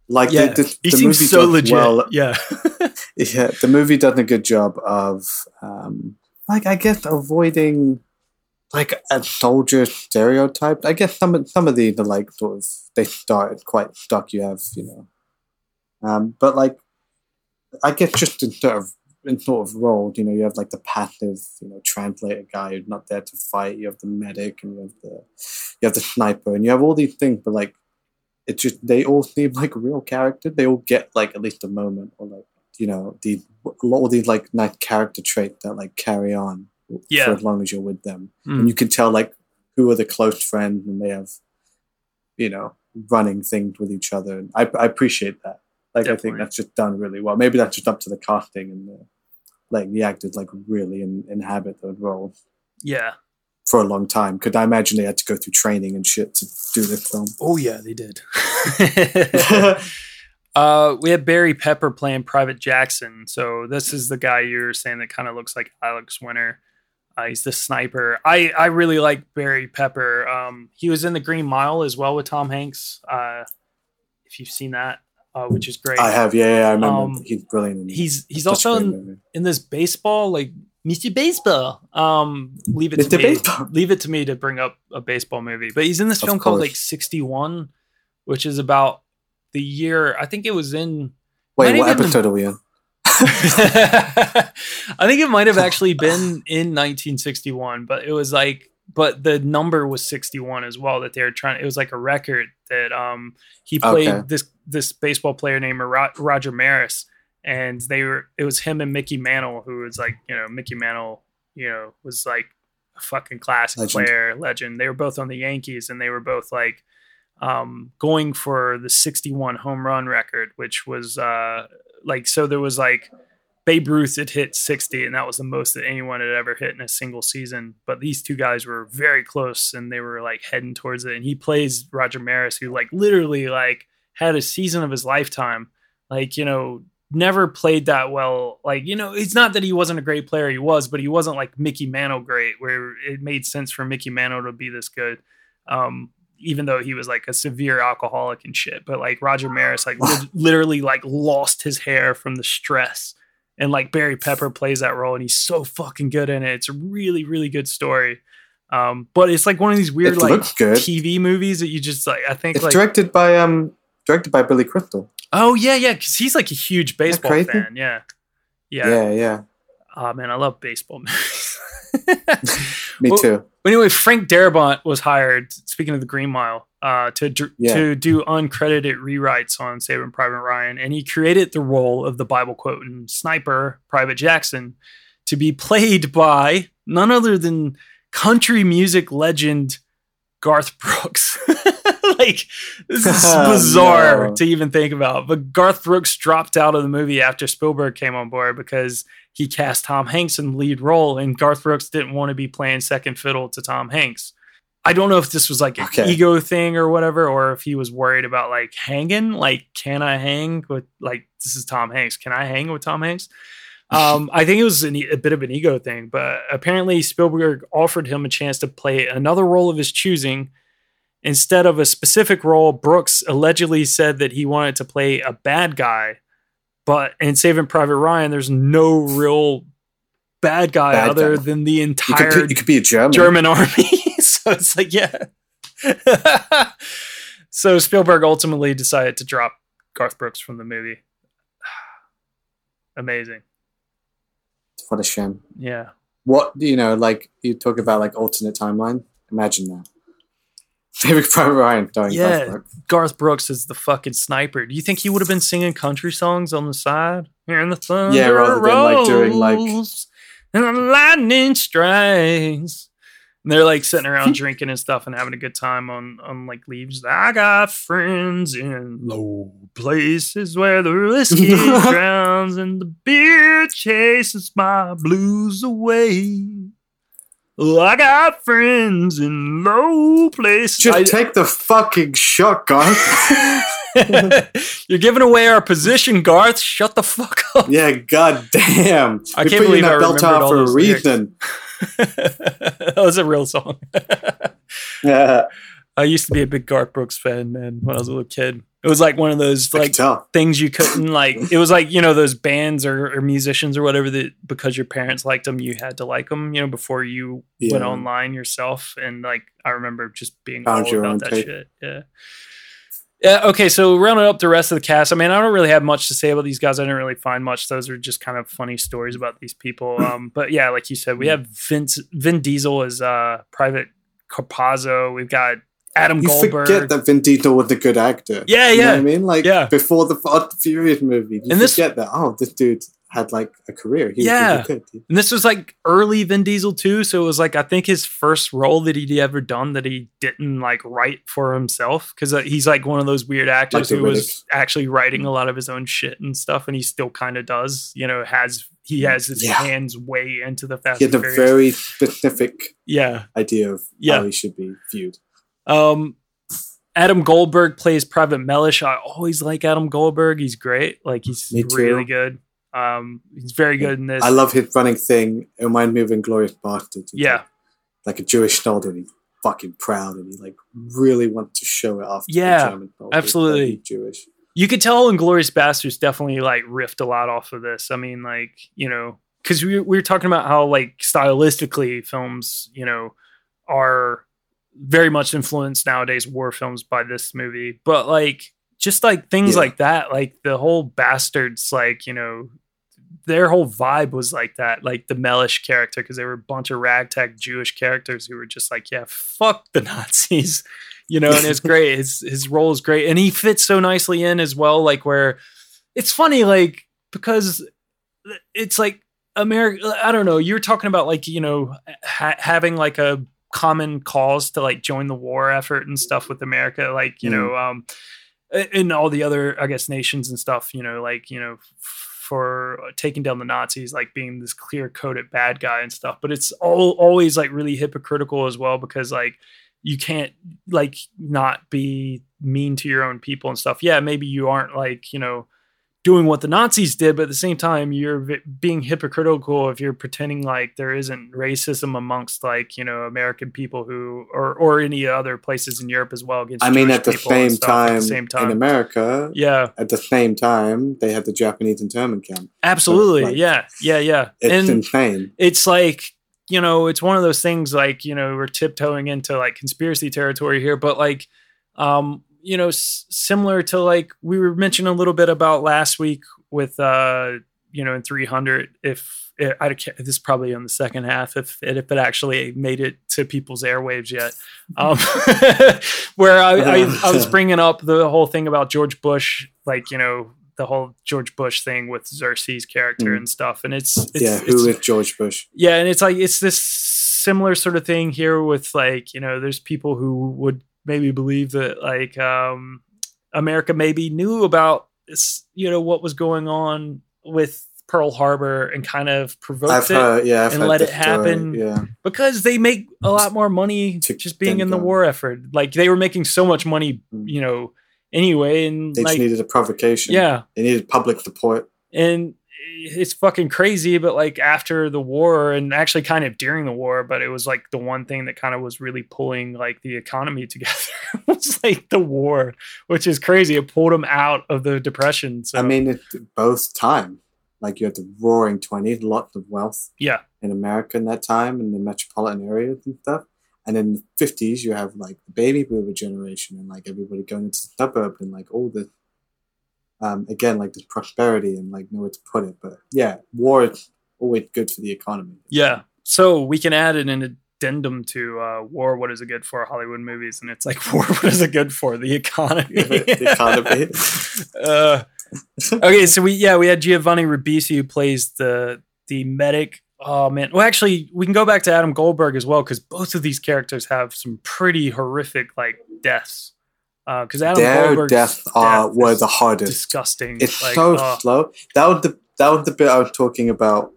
Like Yeah, the, the, he the seems movie so legit. Well, yeah. yeah, the movie does a good job of, um, like I guess avoiding like a soldier stereotype. I guess some of some of these are like sort of they start quite stuck. You have you know, um, but like I guess just in sort of in sort of role, you know, you have like the passive, you know, translator guy who's not there to fight. You have the medic, and you have the you have the sniper, and you have all these things. But like, it just they all seem like real characters. They all get like at least a moment, or like you know, the all these like nice character traits that like carry on Yeah. for as long as you're with them, Mm. and you can tell like who are the close friends, and they have, you know, running things with each other. And I I appreciate that. Like I think that's just done really well. Maybe that's just up to the casting and the like the actors like really in, inhabit those roles Yeah. for a long time. Could I imagine they had to go through training and shit to do this film? Oh yeah, they did. uh, we have Barry Pepper playing Private Jackson. So this is the guy you're saying that kind of looks like Alex Winter. Uh, he's the sniper. I I really like Barry Pepper. Um, he was in the Green Mile as well with Tom Hanks. Uh, if you've seen that, uh, which is great. I have, yeah, yeah I remember. Um, he's brilliant. He's he's also in, in this baseball like Mr. Baseball. Um, leave it to Mr. me. Baseball. Leave it to me to bring up a baseball movie. But he's in this Of film called like sixty one, which is about the year. I think it was in. Wait, what episode are we in? I think it might have actually been in 1961, but it was like, but the number was 61 as well. That they were trying. It was like a record that um he played Okay. this this baseball player named Roger Maris, and they were it was him and Mickey Mantle, who was like you know Mickey Mantle, you know was like a fucking classic Legend. player, legend. They were both on the Yankees, and they were both like um going for the 61 home run record, which was uh like so there was like Babe Ruth had hit 60, and that was the most that anyone had ever hit in a single season. But these two guys were very close, and they were like heading towards it. And he plays Roger Maris, who like literally like had a season of his lifetime. Like you know, never played that well. Like you know, it's not that he wasn't a great player, he was, but he wasn't like Mickey Mantle great, where it made sense for Mickey Mantle to be this good. Um, even though he was like a severe alcoholic and shit, but like Roger Maris, like lit- literally like lost his hair from the stress and like Barry Pepper plays that role and he's so fucking good in it. It's a really really good story. Um, but it's like one of these weird It like. TV movies that you just like I think It's like directed by um directed by Billy Crystal. oh yeah yeah because he's like a huge baseball fan yeah yeah Yeah, yeah. oh man I love baseball movies. Me Well, too. Anyway, Frank Darabont was hired. Speaking of the Green Mile, uh, to Yeah. to do uncredited rewrites on Saving Private Ryan, and he created the role of the Bible quote quoting sniper Private Jackson to be played by none other than country music legend Garth Brooks. like this is bizarre No. to even think about. But Garth Brooks dropped out of the movie after Spielberg came on board because he cast Tom Hanks in the lead role, and Garth Brooks didn't want to be playing second fiddle to Tom Hanks. I don't know if this was like an Okay. ego thing or whatever, or if he was worried about like hanging. Like, can I hang with like this is Tom Hanks? Can I hang with Tom Hanks? Um, I think it was an, a bit of an ego thing, but apparently Spielberg offered him a chance to play another role of his choosing. Instead of a specific role, Brooks allegedly said that he wanted to play a bad guy, but in Saving Private Ryan, there's no real bad guy Bad other guy. than the You entire could, you could be a German. German army. so it's like, yeah. so Spielberg ultimately decided to drop Garth Brooks from the movie. Amazing. What a shame. Yeah. What you know, like you talk about like alternate timeline. Imagine that. David Ryan Garth Yeah. Brooks. Garth Brooks is the fucking sniper. Do you think he would have been singing country songs on the side? Hearing the thunder Yeah, rather than, like, doing, like- rolls and the lightning strikes. And they're like sitting around drinking and stuff and having a good time on on like leaves. I got friends in low places where the whiskey drowns and the beer chases my blues away. Oh, I got friends in low places. Just I- take the fucking shot, Garth. You're giving away our position, Garth. Shut the fuck up. yeah, god damn. I we can't put you in believe I that belt remembered out all for a reason. that was a real song. Yeah. I used to be a big Garth Brooks fan, man, when I was a little kid. It was like one of those I like things you couldn't like. It was like you know those bands or, or musicians or whatever that because your parents liked them, you had to like them. You know before you went online yourself. And like I remember just being Found all about that tape. shit. Yeah. Yeah. Okay. So rounding up the rest of the cast. I mean, I don't really have much to say about these guys. I didn't really find much. Those are just kind of funny stories about these people. Um, but yeah, like you said, we have Vince Vin Diesel as uh, Private Caparzo. We've got Adam You Goldberg. forget that Vin Diesel was a good actor. Yeah, You know yeah. what I mean? Like Yeah. before the Fast and Furious movie. You And this- forget that, oh, this dude had like a career. He Yeah. really. And this was like early Vin Diesel too, so it was like I think his first role that he'd ever done that he didn't like write for himself because uh, he's like one of those weird actors the who was actually writing a lot of his own shit and stuff, and he still kind of does. You know, has he has his Yeah. hands way into the Fast He had a very specific yeah. idea of Yeah. how he should be viewed. Um, Adam Goldberg plays Private Mellish. I always like Adam Goldberg. He's great. Like he's really good. Um, he's very good in this. I love his running thing. It reminded me of Inglourious Basterds. Yeah. Like, like a Jewish soldier and he's fucking proud and he like really wants to show it off. Yeah, absolutely. Jewish. you could tell Inglourious Basterds definitely like riffed a lot off of this. I mean, like you know, because we we were talking about how like stylistically films, you know, are very much influenced nowadays war films by this movie, but like just like things Yeah. like that, like the whole bastards, like you know, their whole vibe was like that, like the Mellish character, because they were a bunch of ragtag Jewish characters who were just like, yeah, fuck the Nazis, you know, and it's great. His his role is great, and he fits so nicely in as well. Like where it's funny, like because it's like America. I don't know. You're talking about like you know ha- having like a common calls to like join the war effort and stuff with America, like you Mm. know, um, and all the other I guess nations and stuff. You know, like you know. For taking down the Nazis, like being this clear coded bad guy and stuff, but it's all always like really hypocritical as well because like you can't like not be mean to your own people and stuff. Yeah, maybe you aren't like, you know, doing what the Nazis did, but at the same time, you're v- being hypocritical if you're pretending like there isn't racism amongst like, you know, American people who or or any other places in Europe as well against I mean, Jewish at the same stuff at time, the same time. in America, Yeah. at the same time, they had the Japanese internment camp. Absolutely. like, yeah. Yeah, yeah. It's and insane. it's like you know it's one of those things like you know we're tiptoeing into like conspiracy territory here but like um you know s- similar to like we were mentioning a little bit about last week with uh you know in 300 if it, I can't, this is probably on the second half if it, if it actually made it to people's airwaves yet um where I, I, I was bringing up the whole thing about George Bush like you know the whole George Bush thing with Xerxes character Mm. and stuff and it's, it's yeah, it's- who is George Bush? yeah, and it's like it's this similar sort of thing here with like, you know, there's people who would maybe believe that like um America maybe knew about this, you know, what was going on with Pearl Harbor and kind of provoked I've it heard, yeah, I've and let it happen story, Yeah, because they make a lot more money just being in the war effort. Like they were making so much money, you know, anyway, and Mm. they like just needed a provocation. Yeah. they needed public support. and it's fucking crazy but like after the war and actually kind of during the war but it was like the one thing that kind of was really pulling like the economy together was like the war which is crazy it pulled them out of the depression so I mean, it both time. Like you had the Roaring Twenties, lots of wealth yeah in America in that time, in the metropolitan areas and stuff. And in the fifties, you have like the baby boomer generation, and like everybody going into the suburb, and like all the, um, again, like this prosperity and like nowhere to put it. But yeah, war is always good for the economy. yeah so we can add an addendum to uh, war what is it good for hollywood movies and it's like war what is it good for the economy the economy. uh, okay, so we yeah we had Giovanni Ribisi who plays the the medic. Oh man, well actually we can go back to Adam Goldberg as well because both of these characters have some pretty horrific like deaths. Uh, because Adam Their Goldberg's deaths are death uh, were the hardest. disgusting. It's Like, so oh. slow. That was the that was the bit I was talking about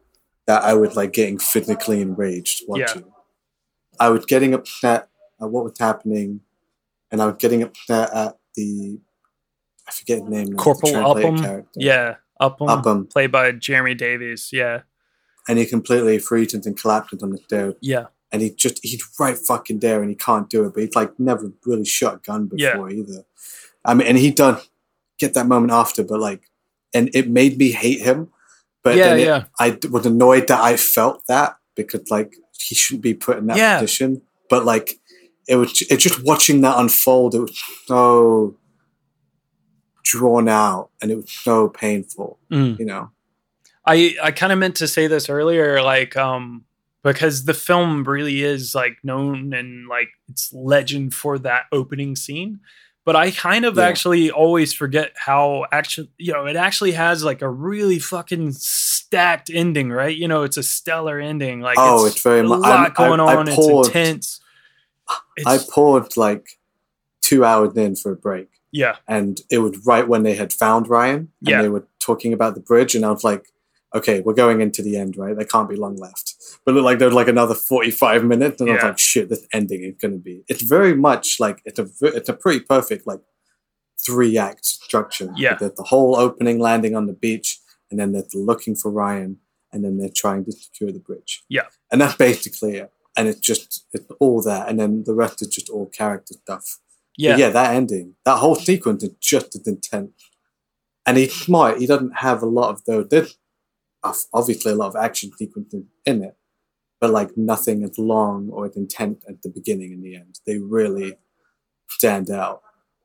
that I was like getting physically enraged watching. I was getting upset at what was happening, and I was getting upset at the I forget the name. Corporal Upham, character. yeah, Upham, Upham. played by Jeremy Davies, yeah, and he completely freezes and collapses on the stairs. yeah, and he just he's right fucking there and he can't do it but he's like never really shot a gun Yeah. before either i mean and he done get that moment after but like and it made me hate him but Yeah, then it- yeah. i was annoyed that i felt that because like he shouldn't be put in that Yeah. position but like it was it just watching that unfold it was so drawn out and it was so painful Mm. you know I I kind of meant to say this earlier, like um because the film really is like known and like it's legend for that opening scene. But I kind of Yeah. actually always forget how actually you know it actually has like a really fucking stacked ending, right? You know, it's a stellar ending. Like Oh, it's very a lot I'm- going I on. it's paused. intense. i It's, paused like two hours in for a break yeah, and it was right when they had found Ryan and Yeah. they were talking about the bridge and I was like, okay, we're going into the end, right? There can't be long left. But it looked like there's like another 45 minutes and I was like, shit, this ending is going to be. It's very much like it's a it's a pretty perfect like three act structure. Yeah. There's the whole opening landing on the beach and then they're looking for Ryan and then they're trying to secure the bridge. yeah, And that's basically it. And it's just it's all there, and then the rest is just all character stuff. But yeah, yeah, that ending, that whole sequence is just as intense and he's smart. He doesn't have a lot of those. There's obviously a lot of action sequences in it, but like nothing as long or as intense at the beginning and the end. They really stand out.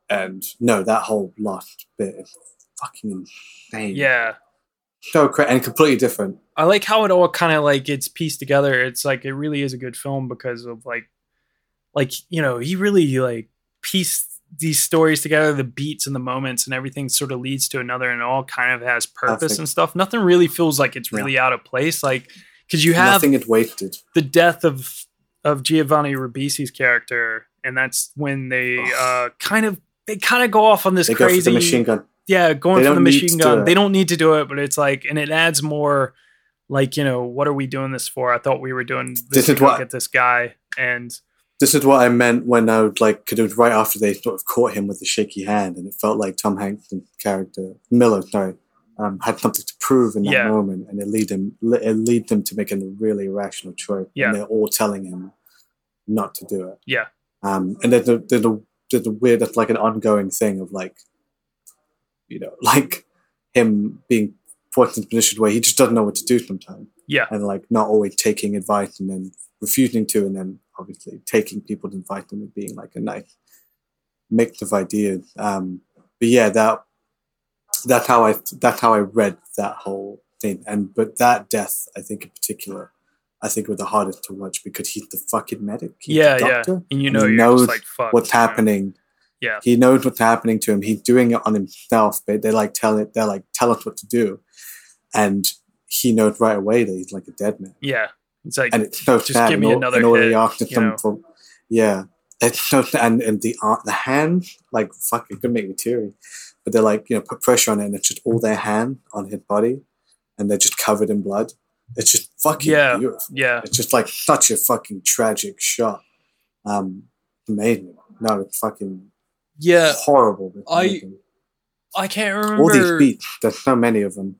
And no, that whole last bit is fucking insane. Yeah. so cra- and completely different. I like how it all kind of like gets pieced together. It's like it really is a good film because of like, like you know, he really like pieced these stories together, the beats and the moments and everything sort of leads to another, and all kind of has purpose and stuff. Nothing really feels like it's really out of place, like because you have nothing is wasted. the death of of Giovanni Ribisi's character, and that's when they uh kind of they kind of go off on this They crazy machine gun. yeah, going for the machine gun. it. They don't need to do it, but it's like, and it adds more, like you know, what are we doing this for? I thought we were doing this, This to what- get this guy, and This is what I meant when I would like, because it was right after they sort of caught him with the shaky hand, and it felt like Tom Hanks' character Miller, sorry, um, had something to prove in that Yeah. moment, and it lead him, it lead them to making a really irrational choice. Yeah. and they're all telling him not to do it. yeah, Um, and there's a, there's a there's a weird, that's like an ongoing thing of like, you know, like him being forced into a position where he just doesn't know what to do sometimes yeah, and like not always taking advice and then refusing to and then obviously taking people people's advice and being like a nice mix of ideas um but yeah that that's how i that's how i read that whole thing and but that death i think in particular i think was the hardest to watch because he's the fucking medic yeah, yeah, doctor, and you and know, he knows like fuck what's you know? happening Yeah, he knows what's happening to him. He's doing it on himself, but they like tell it. They're like tell us what to do, and he knows right away that he's like a dead man. yeah. It's like And it's so just sad. give me and all- another and all hit, he you know? for, yeah, it's so sad. And, and the ar- the hands, like fuck, it could make me teary. But they're like you know put pressure on it, and it's just all their hand on his body, and they're just covered in blood. It's just fucking Yeah, beautiful. yeah, It's just like such a fucking tragic shot. Um, amazing. No, it's fucking yeah. horrible. I- amazing. I can't remember all these beats. There's so many of them.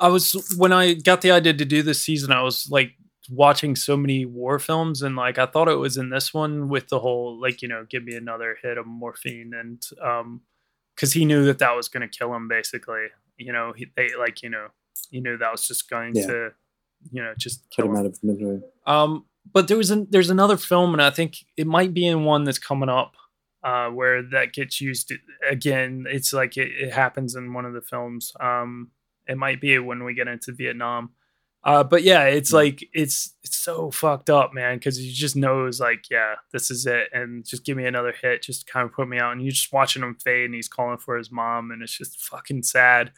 I was when I got the idea to do this season, I was like watching so many war films and like I thought it was in this one with the whole like you know give me another hit of morphine and um because he knew that that was going to kill him basically you know he they like you know he knew that was just going Yeah. to you know just Put kill him him out of misery. um, but there was an, there's another film, and I think it might be in one that's coming up, uh, where that gets used again. It's like it, it happens in one of the films. Um, it might be when we get into Vietnam. Uh, but yeah, it's like it's it's so fucked up, man, because he just knows like, yeah, this is it, and just give me another hit, just kind of put me out, and you're just watching him fade, and he's calling for his mom, and it's just fucking sad.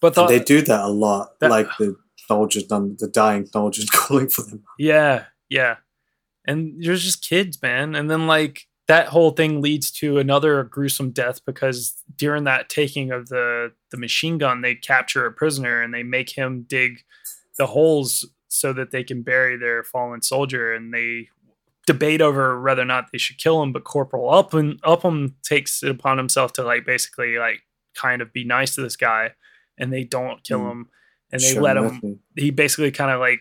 But the, they do that a lot. that- like the soldiers, done the dying soldiers calling for them. Yeah, yeah. And there's just kids, man. And then like that whole thing leads to another gruesome death because during that taking of the the machine gun, they capture a prisoner and they make him dig the holes so that they can bury their fallen soldier and they debate over whether or not they should kill him but corporal upham upham takes it upon himself to like basically like kind of be nice to this guy and they don't kill Mm. him and they Show let him he basically kind of like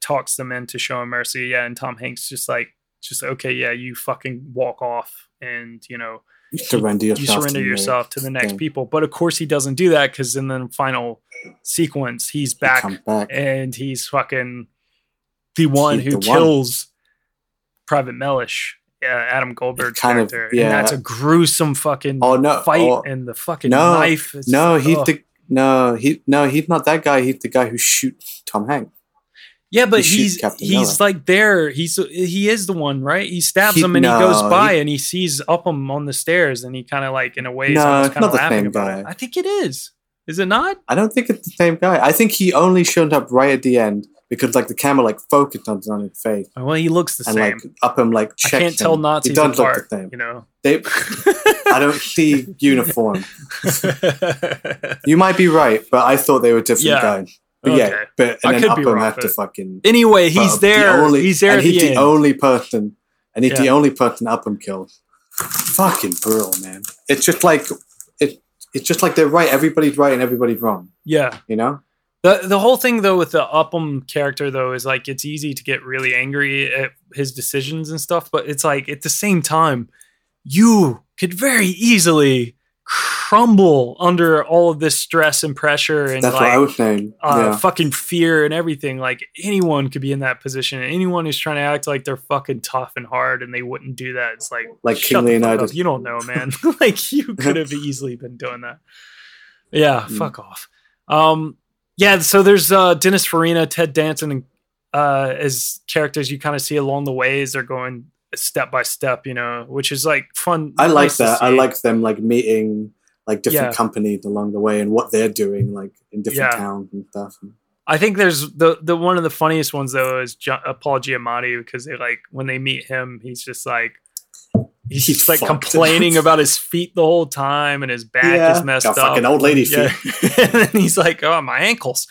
talks them into showing mercy. Yeah, and Tom Hanks just like just okay, yeah, you fucking walk off and you know You surrender you yourself. surrender to yourself to the next thing. people. But of course he doesn't do that because in the final sequence he's back, comes back. and he's fucking the one He's who the one. kills Private Mellish. Yeah, Adam Goldberg's kind of- character. yeah. And that's a gruesome fucking Oh no! fight oh, and the fucking no, knife. is- no, he's the no, he no, he's not that guy. He's the guy who shoots Tom Hanks. Yeah, but He he's Captain he's like there. He's he is the one, right? He stabs He- him and he goes by he- and he sees Upham on the stairs and he kind of like in a way is No, it's kind of not the laughing same about guy. it. I think it is. Is it not? I don't think it's the same guy. I think he only showed up right at the end because like the camera like focused on, on his face oh, Well, he looks the and same. like up him like I can't tell him. Nazis He does apart. look the same. You know. They, I don't see uniform. You might be right, but I thought they were different Yeah. guys. But Okay. yeah, but I and then could Upham wrong, has to fucking. anyway, he's but the there. only- he's there and he's the the only person, and he's the only person Upham kills. Fucking brutal, man. It's just like it. It's just like they're right. Everybody's right and everybody's wrong. yeah. You know. The the whole thing though with the Upham character though is like it's easy to get really angry at his decisions and stuff, but it's like at the same time, you could very easily crumble under all of this stress and pressure and That's like what I was saying. uh, yeah. fucking fear and everything. Like anyone could be in that position. And anyone who's trying to act like they're fucking tough and hard and they wouldn't do that. It's like, Like shut King the fuck Leonidas. up. You don't know, man. like you could have easily been doing that. Yeah, Mm. fuck off. Um, yeah. So there's uh, Dennis Farina, Ted Danson, uh, as characters you kind of see along the way as they're going step by step. You know, which is like fun. I like nice that. I like them like meeting like different Yeah. companies along the way and what they're doing like in different Yeah. towns and stuff. I think there's the the one of the funniest ones though is jo- uh, Paul Giamatti because they like when they meet him, he's just like he's, He's like complaining about his feet the whole time and his back Yeah, is messed got up. fucking old lady Yeah. and then he's like, "Oh, my ankles."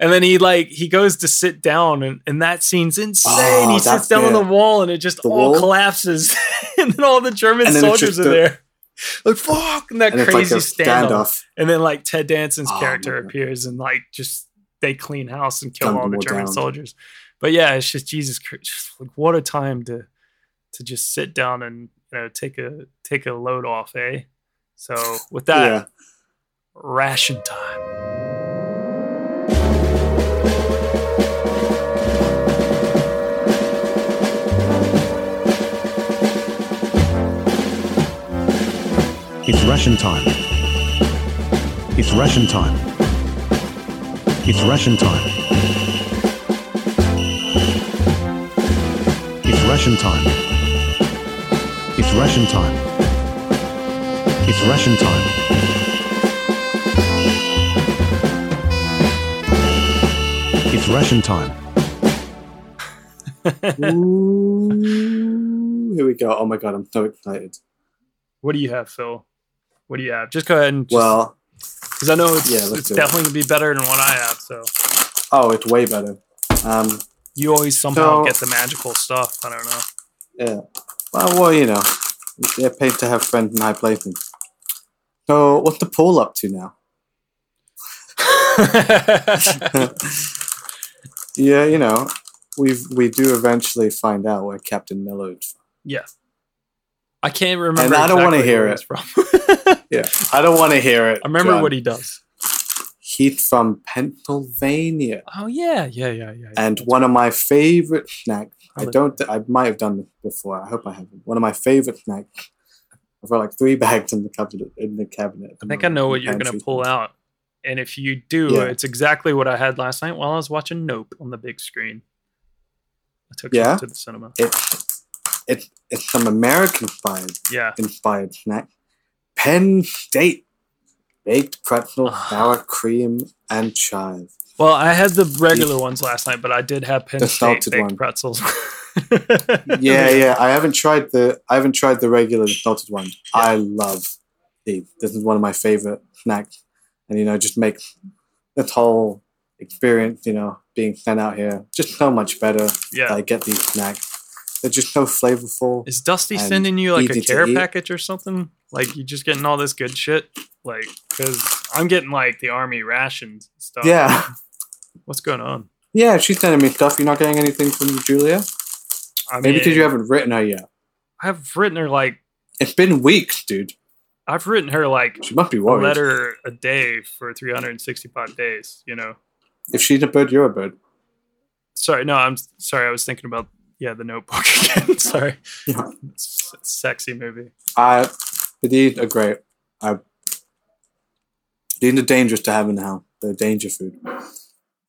And then he like he goes to sit down and, and that scene's insane. Oh, he sits down on the- wall and it just the all wall? collapses. and then all the German soldiers are the- there. Like fuck and that And like crazy a standoff. standoff. And then like Ted Danson's Oh, character God. appears and like just they clean house and kill Gun all the German down. soldiers. But yeah, it's just Jesus Christ, just like what a time to to just sit down and you know take a take a load off, eh? So with that, Yeah. ration time. It's ration time. It's ration time. It's ration time. It's ration time. It's ration time. It's ration time. It's ration time. Ooh, here we go. Oh my god, I'm so excited. What do you have, Fil? What do you have? Just go ahead and just, Well, because I know it's, yeah, it's do it. definitely gonna be better than what I have. So oh, it's way better. Um, you always somehow So- get the magical stuff. I don't know. yeah. Well, well, you know, they're paid to have friends in high places. So, what's the pool up to now? yeah, you know, we we do eventually find out where Captain Miller is. yeah, I can't remember. And I don't wanna hear it. From. Yeah, I don't want to hear it. I remember John. what he does. He's from Pennsylvania. Oh yeah, yeah, yeah, yeah. yeah. And one of my favorite snacks, I don't, th- I might have done this before. I hope I haven't. One of my favorite snacks. I've got like three bags in the cabinet. In the cabinet. I think I know what you're gonna pull out, and if you do, Yeah. it's exactly what I had last night while I was watching Nope on the big screen. I took Yeah? it to the cinema. It's it's it's some American inspired Yeah, inspired snack. Penn State baked pretzel, sour cream, and chive. Well, I had the regular ones last night, but I did have Penn The State baked one. pretzels. Yeah, yeah. I haven't tried the I haven't tried the regular salted one. I love these. This is one of my favorite snacks, and you know, just makes this whole experience, you know, being sent out here just so much better. Yeah. I get these snacks. They're just so flavorful. Is Dusty sending you like a care package or something? Like you just getting all this good shit? Like, because I'm getting like the army rations stuff. Yeah, What's going on? yeah. She's sending me stuff. You're not getting anything from Julia. I Maybe because you haven't written her yet. I've written her like It's been weeks, dude. I've written her like She must be a worried. letter a day for 365 days. You know. If she's a bird, you're a bird. Sorry, no, I'm sorry. I was thinking about yeah, the Notebook again. sorry, Yeah. S- sexy movie. I, these are great. I, these are dangerous to have in the house. They're danger food.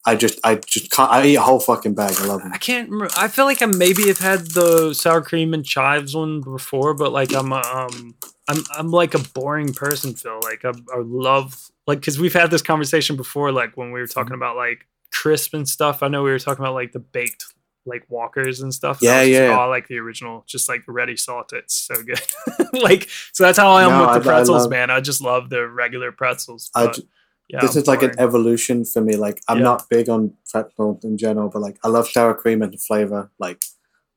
I just, I just can't. I eat a whole fucking bag. I love them. I can't remember. I feel like I maybe have had the sour cream and chives one before, but like I'm um I'm I'm like a boring person, Fil. Like I, I love like because we've had this conversation before, like when we were Mm-hmm. talking about like crisp and stuff. I know we were talking about like the baked like walkers and stuff. and Yeah, I yeah. Oh, I like the original, just like ready salted. It's so good. like so that's how I am No, with I- the I pretzels, love- man. I just love the regular pretzels. But, yeah, this I'm is like an evolution for me. Like I'm Yeah. not big on pretzels in general, but like I love sour cream and the flavor. Like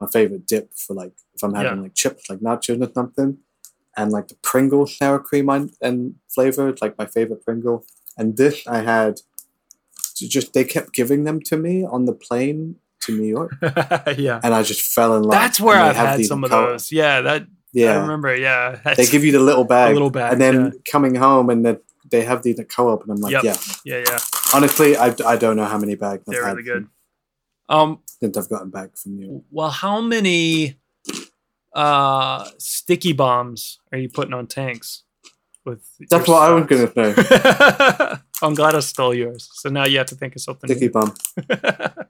my favorite dip for like if I'm having Yeah. like chips, like nachos or something, and like the Pringle sour cream and, and flavor. It's like my favorite Pringle. And this I had. Just they kept giving them to me on the plane to New York, yeah. and I just fell in love. That's where I've have had some of color- those. Yeah, that Yeah. I remember. Yeah, They give you the little bag, little bag, and then yeah. coming home, and then they have the, at co-op, and I'm like, Yep. yeah. yeah, yeah. Honestly, I, I don't know how many bags I've They're really good. Um, since I've gotten back from you. well, how many uh sticky bombs are you putting on tanks? With That's what I was gonna say. I'm glad I stole yours. So now you have to think of something. Sticky new. bomb.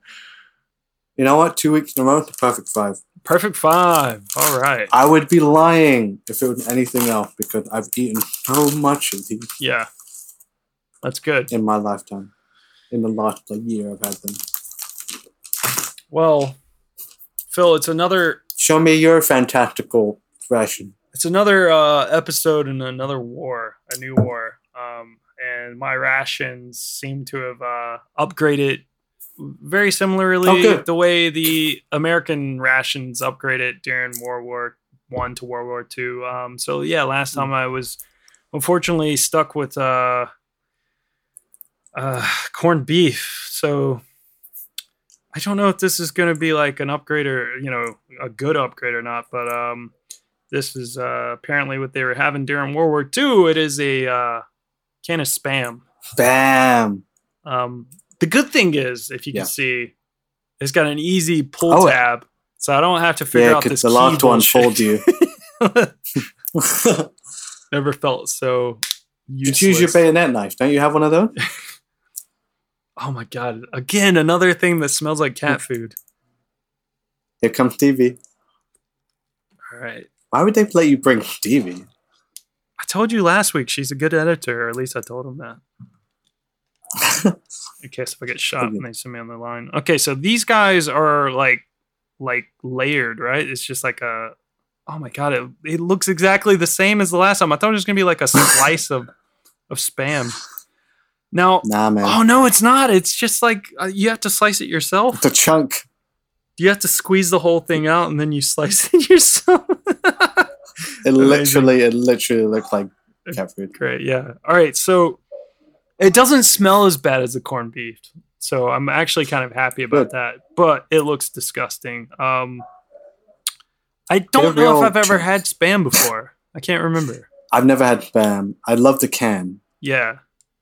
You know what? Two weeks in a row, perfect five. Perfect five. All right. I would be lying if it was anything else because I've eaten so much of these Yeah, that's good. in my lifetime. In the last like, year, I've had them. Well, Fil, it's another Show me your fantastical ration. it's another uh, episode in another war, a new war. Um, and my rations seem to have uh, upgraded very similarly Oh, good. the way the American rations upgraded during World War One to World War Two. Um, so yeah, last time I was unfortunately stuck with uh, uh, corned beef. So I don't know if this is going to be like an upgrade or you know a good upgrade or not, but um, this is uh, apparently what they were having during World War II. It is a uh, can of spam. Bam. Um, the good thing is, if you Yeah. can see, it's got an easy pull Oh, tab, so I don't have to figure Yeah, out this the last one fooled you. Never felt so. you choose your bayonet knife. Don't you have one of those? Oh my god! Again, another thing that smells like cat food. Here comes Stevie. All right. Why would they let you bring Stevie? I told you last week she's a good editor, or at least I told him that. In case if I get shot and they send me on the line. Okay, so these guys are like like layered, right? It's just like a oh my god, it, it looks exactly the same as the last time. I thought it was gonna be like a slice of of spam. Now, Nah, man. oh no, it's not. It's just like uh, you have to slice it yourself. It's a chunk. You have to squeeze the whole thing out and then you slice it yourself. It literally, it literally looked like cat food. Great, yeah. All right, so it doesn't smell as bad as the corned beef, so I'm actually kind of happy about Good. that. But it looks disgusting. Um, I don't know if I've ever had spam before. I can't remember. I've never had spam. I love the can. Yeah,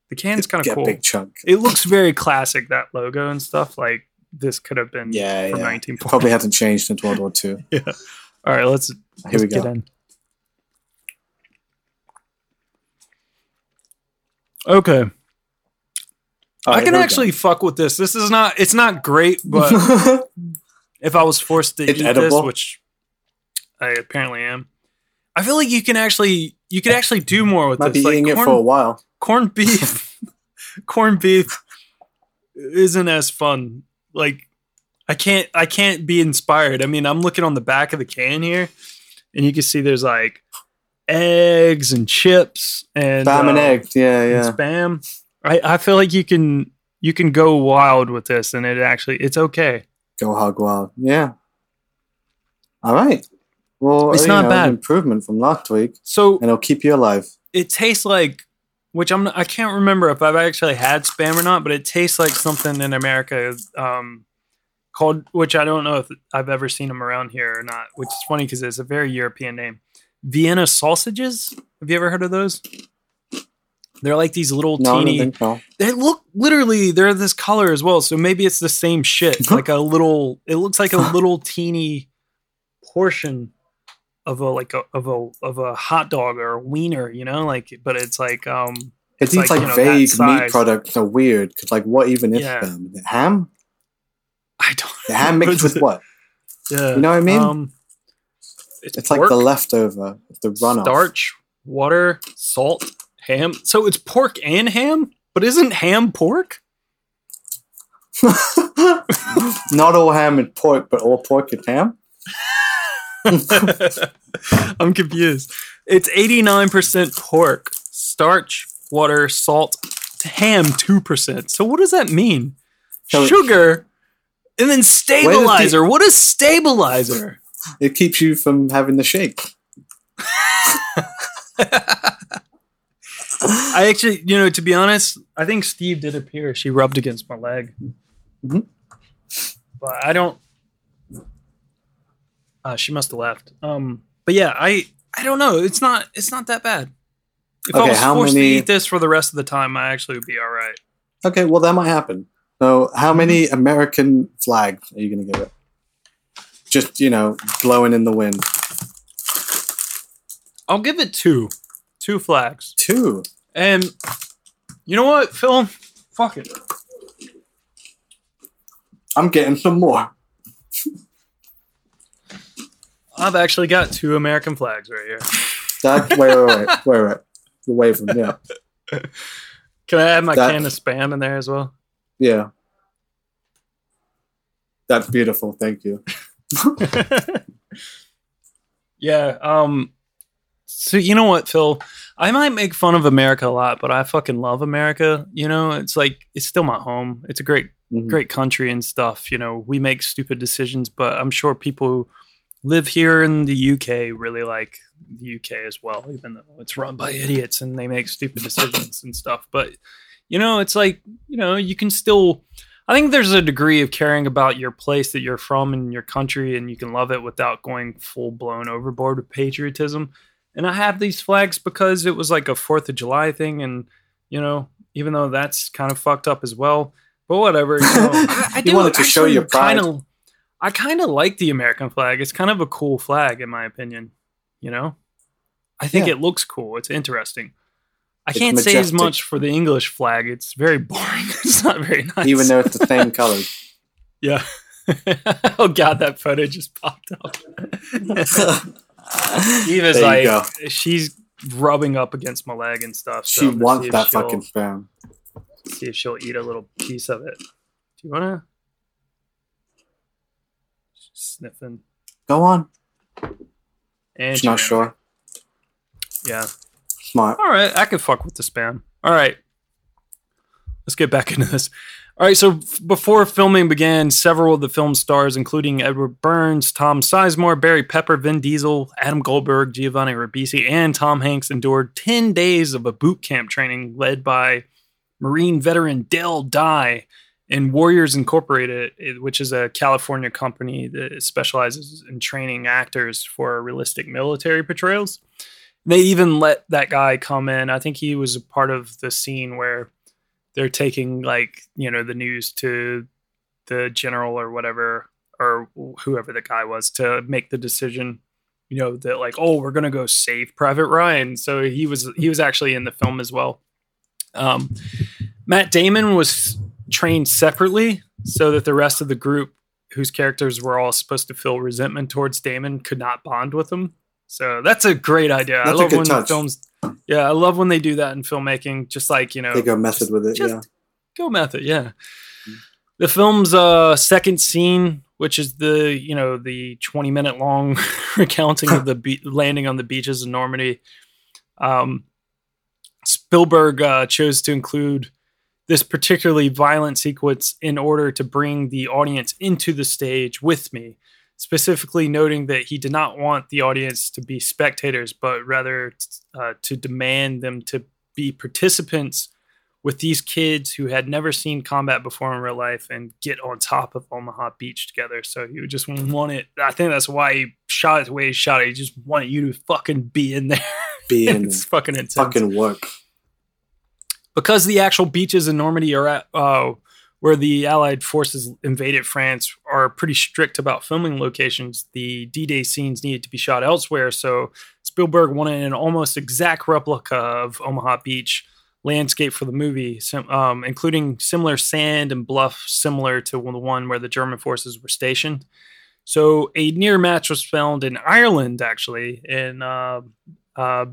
the can's kind Get of a cool. big chunk. It looks very classic. That logo and stuff. Like this could have been Yeah, from yeah. 1940. It probably hasn't changed since World War Two. yeah. All right, let's Here let's we get go. in. Okay. I can actually fuck with this. This is not it's not great, but if I was forced to It's eat this, which I apparently am, I feel like you can actually you could actually do more with Might be this. Like eating it for a while. corned beef corned beef isn't as fun like i can't i can't be inspired i mean i'm looking on the back of the can here and you can see there's like eggs and chips and Spam and uh, eggs. Yeah, yeah. spam I, I feel like you can you can go wild with this and it actually it's okay Go hog wild. Yeah. All right. Well, It's not know, bad. Improvement from last week, so and it'll keep you alive. it tastes like which I'm I can't remember if I've actually had spam or not, but it tastes like something in America um, called which I don't know if I've ever seen them around here or not. Which is funny because it's a very European name. Vienna sausages. Have you ever heard of those? They're like these little No, teeny. so. They look literally they're this color as well, so maybe it's the same shit. like a little. It looks like a little teeny portion of a like a of a of a hot dog or a wiener, you know, like but it's like um It's these like, you know, vague meat products are weird because, like, what even is Yeah. them? Ham? I don't The ham mixed with what? Yeah. You know what I mean? Um, it's It's like the leftover, the runoff. starch, water, salt, ham. So it's pork and ham, but isn't ham pork? Not all ham is pork, but all pork is ham. I'm confused. It's 89% pork, starch, water, salt, ham 2%. So what does that mean? So- Sugar and then stabilizer. what is stabilizer? It keeps you from having the shake. I actually, you know, to be honest, I think Steve did appear. She rubbed against my leg. Mhm. But I don't. Uh, she must have left. Um, but yeah, I I don't know. It's not. It's not that bad. If Okay, I was how forced many- to eat this for the rest of the time, I actually would be all right. Okay, well that might happen. So, how Mm-hmm. many American flags are you going to give it? Just you know, blowing in the wind. I'll give it two, two flags. Two. And you know what, Fil? Fuck it. I'm getting some more. I've actually got two American flags right here. That wait, wait, wait, wait, wait. You're waving, yeah, Can I add my can of spam in there as well? yeah. That's beautiful. Thank you. Yeah. Um. So you know what, Fil? I might make fun of America a lot, but I fucking love America. You know, it's like it's still my home. It's a great, Mhm. great country and stuff. You know, we make stupid decisions, but I'm sure people who live here in the UK really like the UK as well, even though it's run by idiots and they make stupid decisions and stuff. But you know, it's like you know, you can still. I think there's a degree of caring about your place that you're from and your country, and you can love it without going full blown overboard with patriotism. And I have these flags because it was like a Fourth of July thing, and you know, even though that's kind of fucked up as well. But whatever, you know, I, I You do wanted to show actually your pride. Kinda, I kind of like the American flag. It's kind of a cool flag, in my opinion. You know, I think Yeah. it looks cool. It's interesting. I It's can't say as much for the English flag. It's very boring. it's not very nice. Even though it's the same colors. Yeah. oh god, that photo just popped up. Eva's like go. she's rubbing up against my leg and stuff. She so see wants that fucking spam. See if she'll eat a little piece of it. Do you wanna? Sniffing. Go on. And She's not sure. Yeah. Smart. All right, I can fuck with the spam. All right, let's get back into this. All right, so f- before filming began, several of the film stars, including Edward Burns, Tom Sizemore, Barry Pepper, Vin Diesel, Adam Goldberg, Giovanni Ribisi, and Tom Hanks, endured 10 days of a boot camp training led by Marine veteran Dale Dye in Warriors Incorporated, which is a California company that specializes in training actors for realistic military portrayals they even let that guy come in. I think he was a part of the scene where they're taking like you know the news to the general or whatever or whoever the guy was to make the decision. You know that like oh we're gonna go save Private Ryan. So he was he was actually in the film as well. Um, Matt Damon was trained separately so that the rest of the group whose characters were all supposed to feel resentment towards Damon could not bond with him. So that's a great idea. I That's a love when touch. films yeah, I love when they do that in filmmaking. Just like, you know, They go method with it. yeah. go method, yeah. The film's uh second scene, which is the, you know, the 20 minute long recounting of the be- landing on the beaches of Normandy. Um Spielberg uh, chose to include this particularly violent sequence in order to bring the audience into the stage with me, specifically noting that he did not want the audience to be spectators, but rather uh, to demand them to be participants with these kids who had never seen combat before in real life and get on top of Omaha Beach together. So he would just want it. I think that's why he shot it the way he shot it. He just wanted you to fucking be in there. Be in it's fucking intense fucking work. because the actual beaches in Normandy are at uh, where the Allied forces invaded France are pretty strict about filming locations. The D-Day scenes needed to be shot elsewhere, so Spielberg wanted an almost exact replica of Omaha Beach landscape for the movie, um, including similar sand and bluff similar to the one where the German forces were stationed. So a near match was filmed in Ireland, actually, in uh, uh,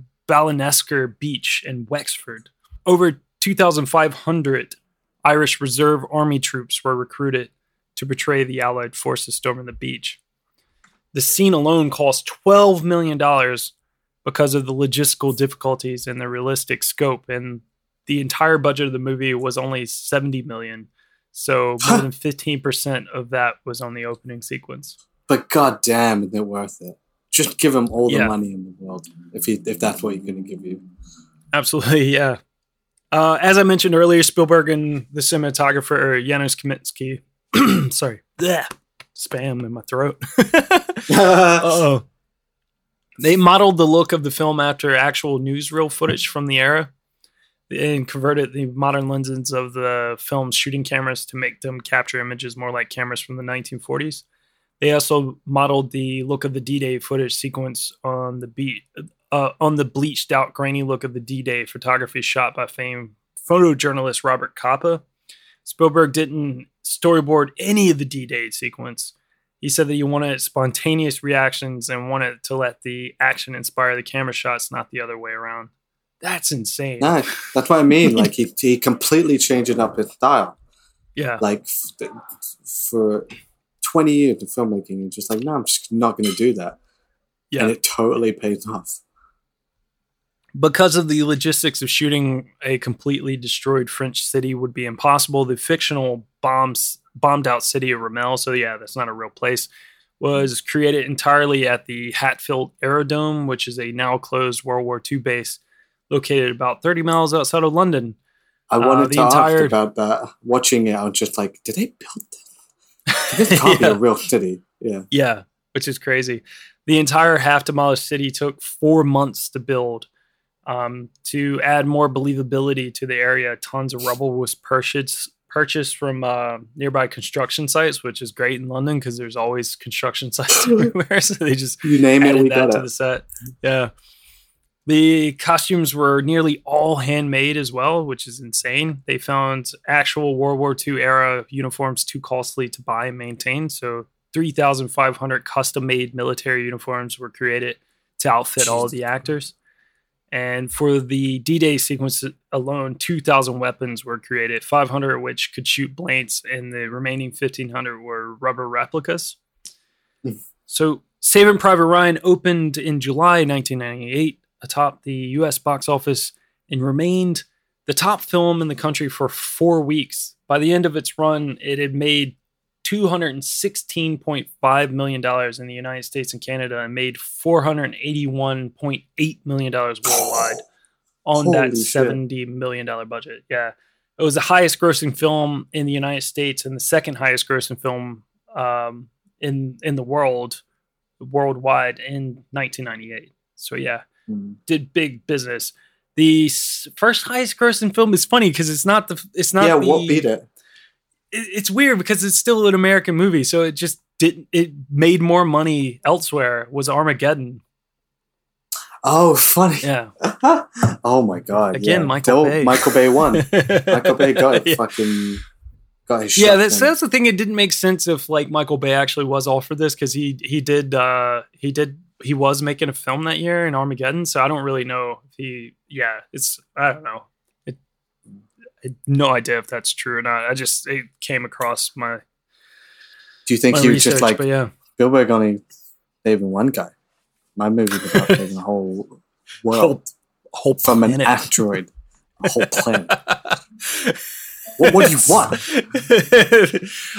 Beach in Wexford. Over 2,500 Irish Reserve Army troops were recruited to portray the Allied forces storming the beach. The scene alone cost $12 million because of the logistical difficulties and the realistic scope, and the entire budget of the movie was only 70 million. So more than 15% of that was on the opening sequence. But goddamn, it worth it? Just give him all the Yeah. money in the world if he if that's what he's going to give you. Absolutely, yeah. Uh, as I mentioned earlier, Spielberg and the cinematographer Janusz Kaminski, sorry, bleh, spam in my throat. oh. They modeled the look of the film after actual newsreel footage from the era and converted the modern lenses of the film's shooting cameras to make them capture images more like cameras from the 1940s. They also modeled the look of the D-Day footage sequence on the beat uh, on the bleached out grainy look of the D-Day photography shot by famed photojournalist Robert Capa. Spielberg didn't storyboard any of the D-Day sequence. He said that he wanted spontaneous reactions and wanted to let the action inspire the camera shots, not the other way around. That's insane. No, that's what I mean. Like he he completely changing up his style. Yeah. Like f- for twenty years of filmmaking, he's just like, no, I'm just not going to do that. Yeah. And it totally pays off. Because of the logistics of shooting a completely destroyed French city would be impossible. The fictional bombs bombed out city of Ramelle, so yeah, that's not a real place, was created entirely at the Hatfield Aerodrome, which is a now closed World War II base located about 30 miles outside of London. I Uh, wanted the to entire- ask about that. Watching it, I was just like, did they build this? This can't be a real city. Yeah. Yeah, which is crazy. The entire half demolished city took four months to build. Um, to add more believability to the area, tons of rubble was purchased purchased from uh, nearby construction sites, which is great in London because there's always construction sites everywhere. So they just You name it, we that got to it. the set. Yeah. The costumes were nearly all handmade as well, which is insane. They found actual World War II era uniforms too costly to buy and maintain. So 3,500 custom made military uniforms were created to outfit all of the actors. And for the D Day sequence alone, 2,000 weapons were created, 500 of which could shoot blanks, and the remaining 1,500 were rubber replicas. So, Saving Private Ryan opened in July 1998 atop the US box office and remained the top film in the country for four weeks. By the end of its run, it had made $216.5 million in the United States and Canada and made $481.8 million worldwide on Holy that. $70 million budget. Yeah. It was the highest grossing film in the United States and the second highest grossing film um, in in the world worldwide in 1998. So yeah, Hmm. did big business. The first highest grossing film is funny because it's not the it's not yeah, the, what beat it? It- it's weird because it's still an American movie, so it just didn't. It made more money elsewhere. Was Armageddon? Oh, funny. Yeah. oh my god. Again, yeah. Michael Still, Bay. Michael Bay won. Michael Bay got Yeah. fucking got his yeah, that's that's the thing. It didn't make sense if like Michael Bay actually was all for this because he he did uh he did he was making a film that year in Armageddon. So I don't really know if he. Yeah, it's I don't know. It, I had no idea if that's true or not. I just it came across my. Do you think my he was just like but yeah. Spielberg only saving one guy? My movie's about saving the whole world whole from an planet. asteroid, a whole planet. what, what do you want?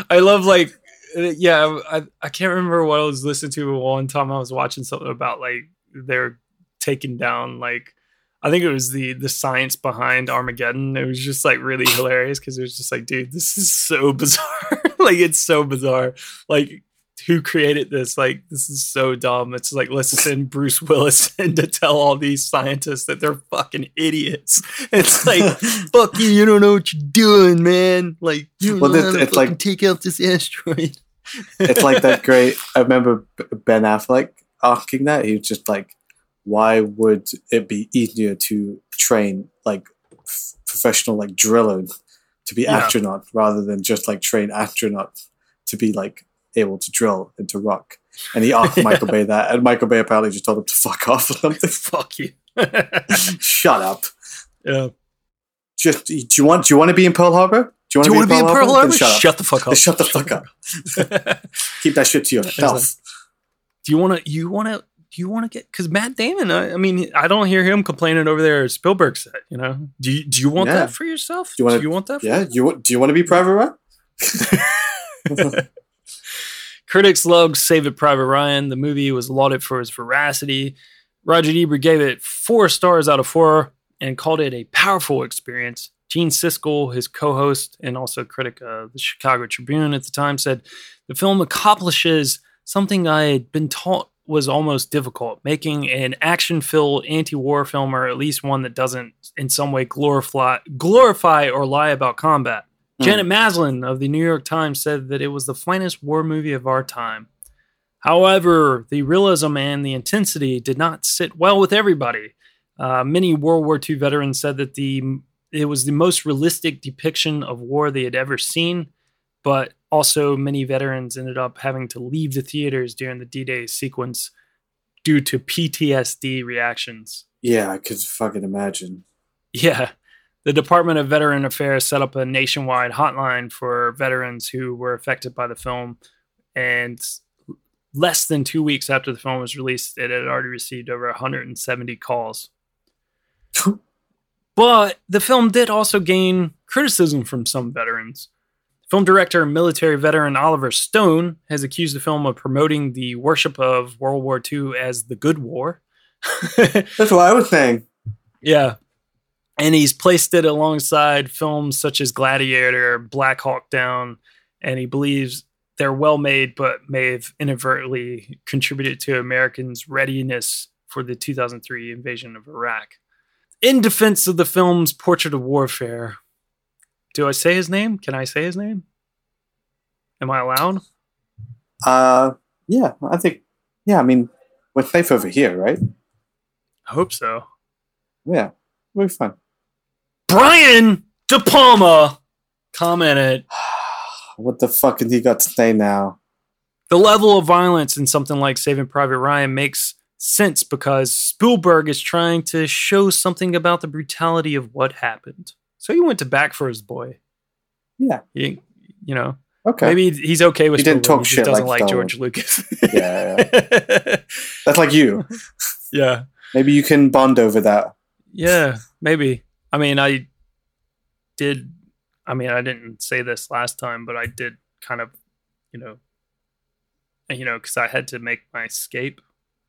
I love like uh, yeah, I I can't remember what I was listening to one time I was watching something about like they're taking down like I think it was the the science behind Armageddon. It was just like really hilarious because it was just like, dude, this is so bizarre. like it's so bizarre. Like who created this? Like this is so dumb. It's like let's send Bruce Willis in to tell all these scientists that they're fucking idiots. It's like fuck you, you don't know what you're doing, man. Like you Well, know it's- it's like- take out this asteroid. It's like that great. I remember Ben Affleck asking that. He was just like, "Why would it be easier to train like f- professional like drillers to be Yeah. astronauts rather than just like train astronauts to be like able to drill into rock?" And he asked Michael Bay that, and Michael Bay apparently just told him to fuck off or something. fuck you. Shut up. Yeah. Just do you want do you want to be in Pearl Harbor? Do you want to be in Pearl Harbor? Shut. Shut the fuck up. Then shut the fuck up. Keep that shit to yourself. Do you want to? You want to? Do you want to get? Because Matt Damon, I, I mean, I don't hear him complaining over there at Spielberg set. You know, do you do you want Yeah. that for yourself? Do you want do you want that? For Yeah. You want- do you want to be Private Ryan? Critics loved Saving Private Ryan. The movie was lauded for its veracity. Roger Ebert gave it four stars out of four and called it a powerful experience. Gene Siskel, his co host and also critic of the Chicago Tribune at the time, said the film accomplishes something I had been taught was almost difficult making an action-filled anti-war film, or at least one that doesn't in some way glorify glorify or lie about combat. Hmm. Janet Maslin of the New York Times said that it was the finest war movie of our time. However, the realism and the intensity did not sit well with everybody. Uh, many World War II veterans said that the it was the most realistic depiction of war they had ever seen, but also many veterans ended up having to leave the theaters during the D-Day sequence due to PTSD reactions. Yeah, I could fucking imagine. Yeah. The Department of Veteran Affairs set up a nationwide hotline for veterans who were affected by the film. And less than two weeks after the film was released, it had already received over 170 calls. but the film did also gain criticism from some veterans. Film director and military veteran Oliver Stone has accused the film of promoting the worship of World War II as the good war. That's what I was saying. Yeah. And he's placed it alongside films such as Gladiator, Black Hawk Down, and he believes they're well made, but may have inadvertently contributed to Americans' readiness for the 2003 invasion of Iraq. In defense of the film's portrait of warfare, do I say his name? Can I say his name? Am I allowed? Uh, yeah, I think. Yeah, I mean, we're safe over here, right? I hope so. Yeah, we're fine. Brian De Palma commented What the fuck has he got to say now? the level of violence in something like Saving Private Ryan makes sense because Spielberg is trying to show something about the brutality of what happened. So he went to back for his boy. Yeah. He, you know, Okay. maybe he's okay with He didn't talk he shit doesn't like like George Lucas. Yeah, yeah. That's like you. yeah. Maybe you can bond over that. Yeah, maybe. I mean, I did. I mean, I didn't say this last time, but I did kind of, you know, you know, because I had to make my escape.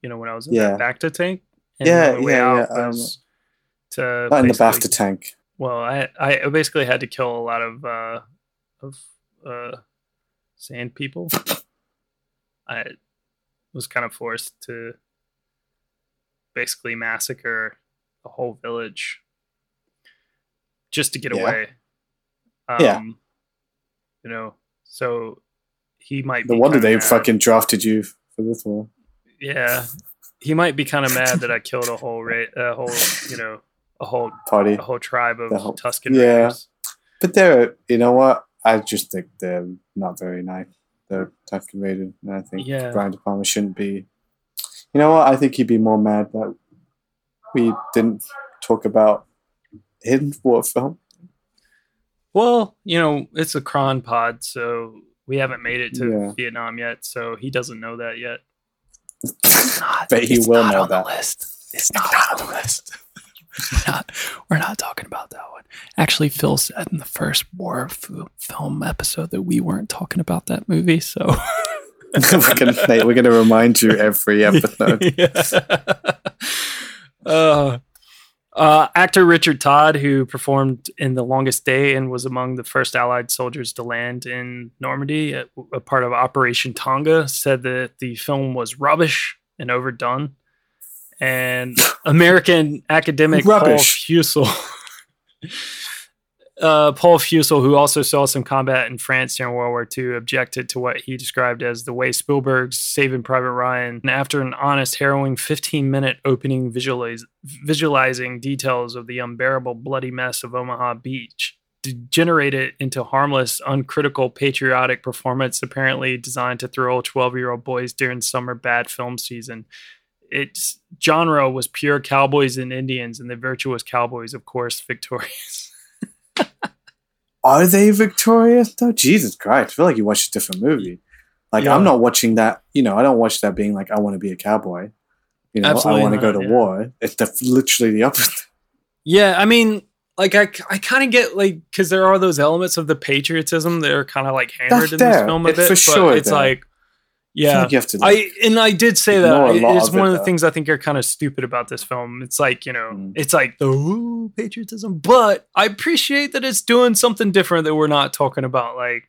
You know, when I was in Yeah. that Bacta tank. Yeah, the way yeah, out yeah, um, to Not in the Bacta tank. Well, I I basically had to kill a lot of uh of uh sand people. I was kind of forced to basically massacre a whole village just to get Yeah. away. Um, Yeah. You know, so he might No be wonder they mad. fucking drafted you for this one. Yeah. He might be kind of mad that I killed a whole ra- a whole, you know, a whole Party. a whole tribe of The whole- Tusken yeah. Raiders. But they're, you know what? I just think they're not very nice. They're Tusken Raiders. And I think Yeah. Brian De Palma shouldn't be. You know what? I think he'd be more mad that we didn't talk about him for a film. Well, you know, it's a cron pod, so we haven't made it to Yeah. Vietnam yet, so he doesn't know that yet. But he it's will not know on the that. list. It's not, on the list. We're, not, we're not talking about that one. Actually, Fil said in the first war f- film episode that we weren't talking about that movie, so we're gonna we're gonna remind you every episode. uh, uh, actor Richard Todd, who performed in The Longest Day and was among the first Allied soldiers to land in Normandy, a, a part of Operation Tonga, said that the film was rubbish and overdone. And American academic Rubbish. Paul Fussell. Uh, Paul Fussell, who also saw some combat in France during World War II, objected to what he described as the way Spielberg's Saving Private Ryan, and after an honest, harrowing 15 minute opening visualiz- visualizing details of the unbearable, bloody mess of Omaha Beach, degenerated into harmless, uncritical, patriotic performance apparently designed to thrill 12 year old boys during summer bad film season. Its genre was pure cowboys and Indians, and the virtuous cowboys, of course, victorious. Are they victorious though? Jesus Christ! I feel like you watched a different movie. Like Yeah. I'm not watching that. You know, I don't watch that being like I want to be a cowboy. You know, Absolutely I want to go to yeah. war. It's the, literally the opposite. Yeah, I mean, like I, I kind of get like because there are those elements of the patriotism that are kind of like hammered That's in this film a It's bit. for but sure it's there. like, I yeah, like you have to, I and I did say that I- it's one it, of the though. things I think are kind of stupid about this film. It's like you know, Mm. it's like the ooh, patriotism, but I appreciate that it's doing something different that we're not talking about like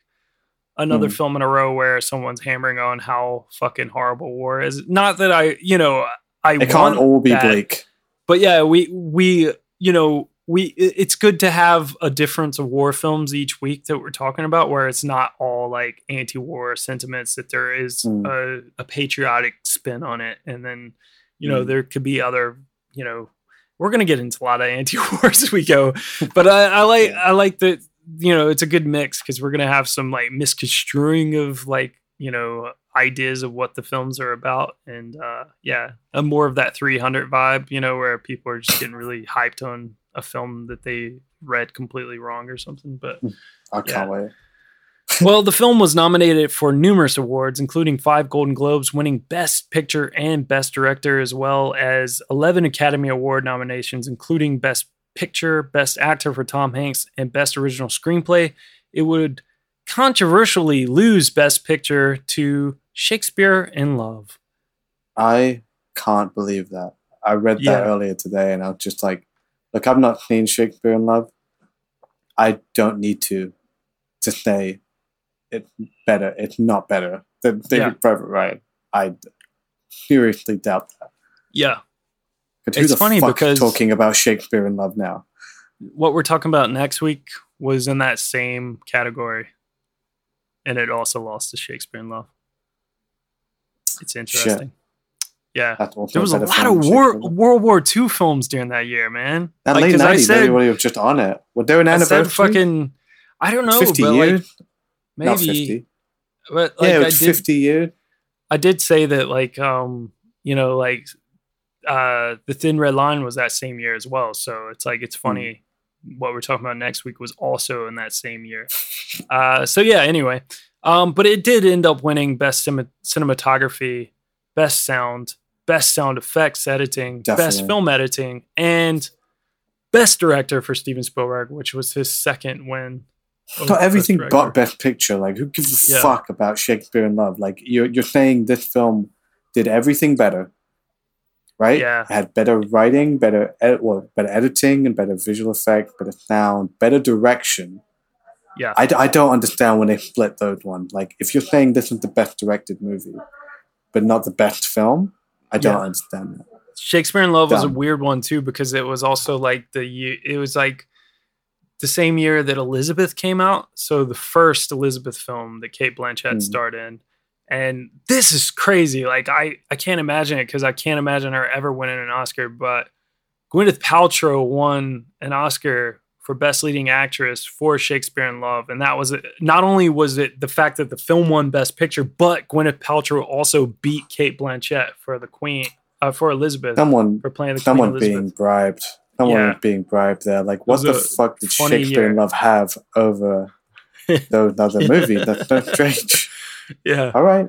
another Mm. film in a row where someone's hammering on how fucking horrible war is. Not that I, you know, I It can't all be that, bleak. but yeah, we we you know we it's good to have a difference of war films each week that we're talking about, where it's not all like anti-war sentiments. That there is Mm. a, a patriotic spin on it, and then you know Mm. there could be other you know we're gonna get into a lot of anti-wars as we go, but I, I like I like that you know it's a good mix because we're gonna have some like misconstruing of like you know ideas of what the films are about and uh yeah a more of that 300 vibe you know where people are just getting really hyped on a film that they read completely wrong or something but hmm. I can't wait. well, the film was nominated for numerous awards, including five Golden Globes, winning Best Picture and Best Director, as well as 11 Academy Award nominations, including Best Picture, Best Actor for Tom Hanks, and Best Original Screenplay. It would controversially lose Best Picture to Shakespeare in Love. I can't believe that. I read that Yeah. earlier today and I was just like, look, I've not seen Shakespeare in Love. I don't need to to say it's better. It's not better than David Yeah. Private Ryan. I seriously doubt that. Yeah. But It's funny because- talking about Shakespeare in Love now? What we're talking about next week was in that same category, and it also lost to Shakespeare in Love. It's interesting. Yeah. There was a lot of war, Shakespeare in Love. World War II films during that year, man. That Like, late nineties, said- everybody was just on it. Were there an anniversary? fucking, I don't know, fifty but years? like Not maybe, fifty. but like yeah, it I was did, fifty years. I did say that like um you know like uh the Thin Red Line was that same year as well. So it's like Hmm. it's funny what we're talking about next week was also in that same year. Uh, so yeah. Anyway, um, but it did end up winning best cinem- cinematography, best sound, best sound effects editing, best film editing, and best director for Steven Spielberg, which was his second win. Got everything but Best Picture. Like, who gives a Yeah. fuck about Shakespeare in Love? Like, you're you're saying this film did everything better, right? Yeah. It had better writing, better ed- well, better editing, and better visual effects, better sound, better direction. Yeah. I, d- I don't understand when they split those ones. Like, if you're saying this is the best directed movie, but not the best film, I don't Yeah. understand that. Shakespeare in Love was a weird one too because it was also like the it was like the same year that Elizabeth came out, so the first Elizabeth film that Cate Blanchett Mm. starred in. And this is crazy. Like I I can't imagine it because I can't imagine her ever winning an Oscar. But Gwyneth Paltrow won an Oscar for Best Leading Actress for Shakespeare in Love, and that was it. not only was it the fact that the film won Best Picture, but Gwyneth Paltrow also beat Cate Blanchett for the Queen uh, for Elizabeth Someone, for playing the Queen. someone Queen being bribed. Someone Yeah. being bribed there. Like, what the fuck did funny Shakespeare in. Love have over those other movies? That's so strange. Yeah. All right.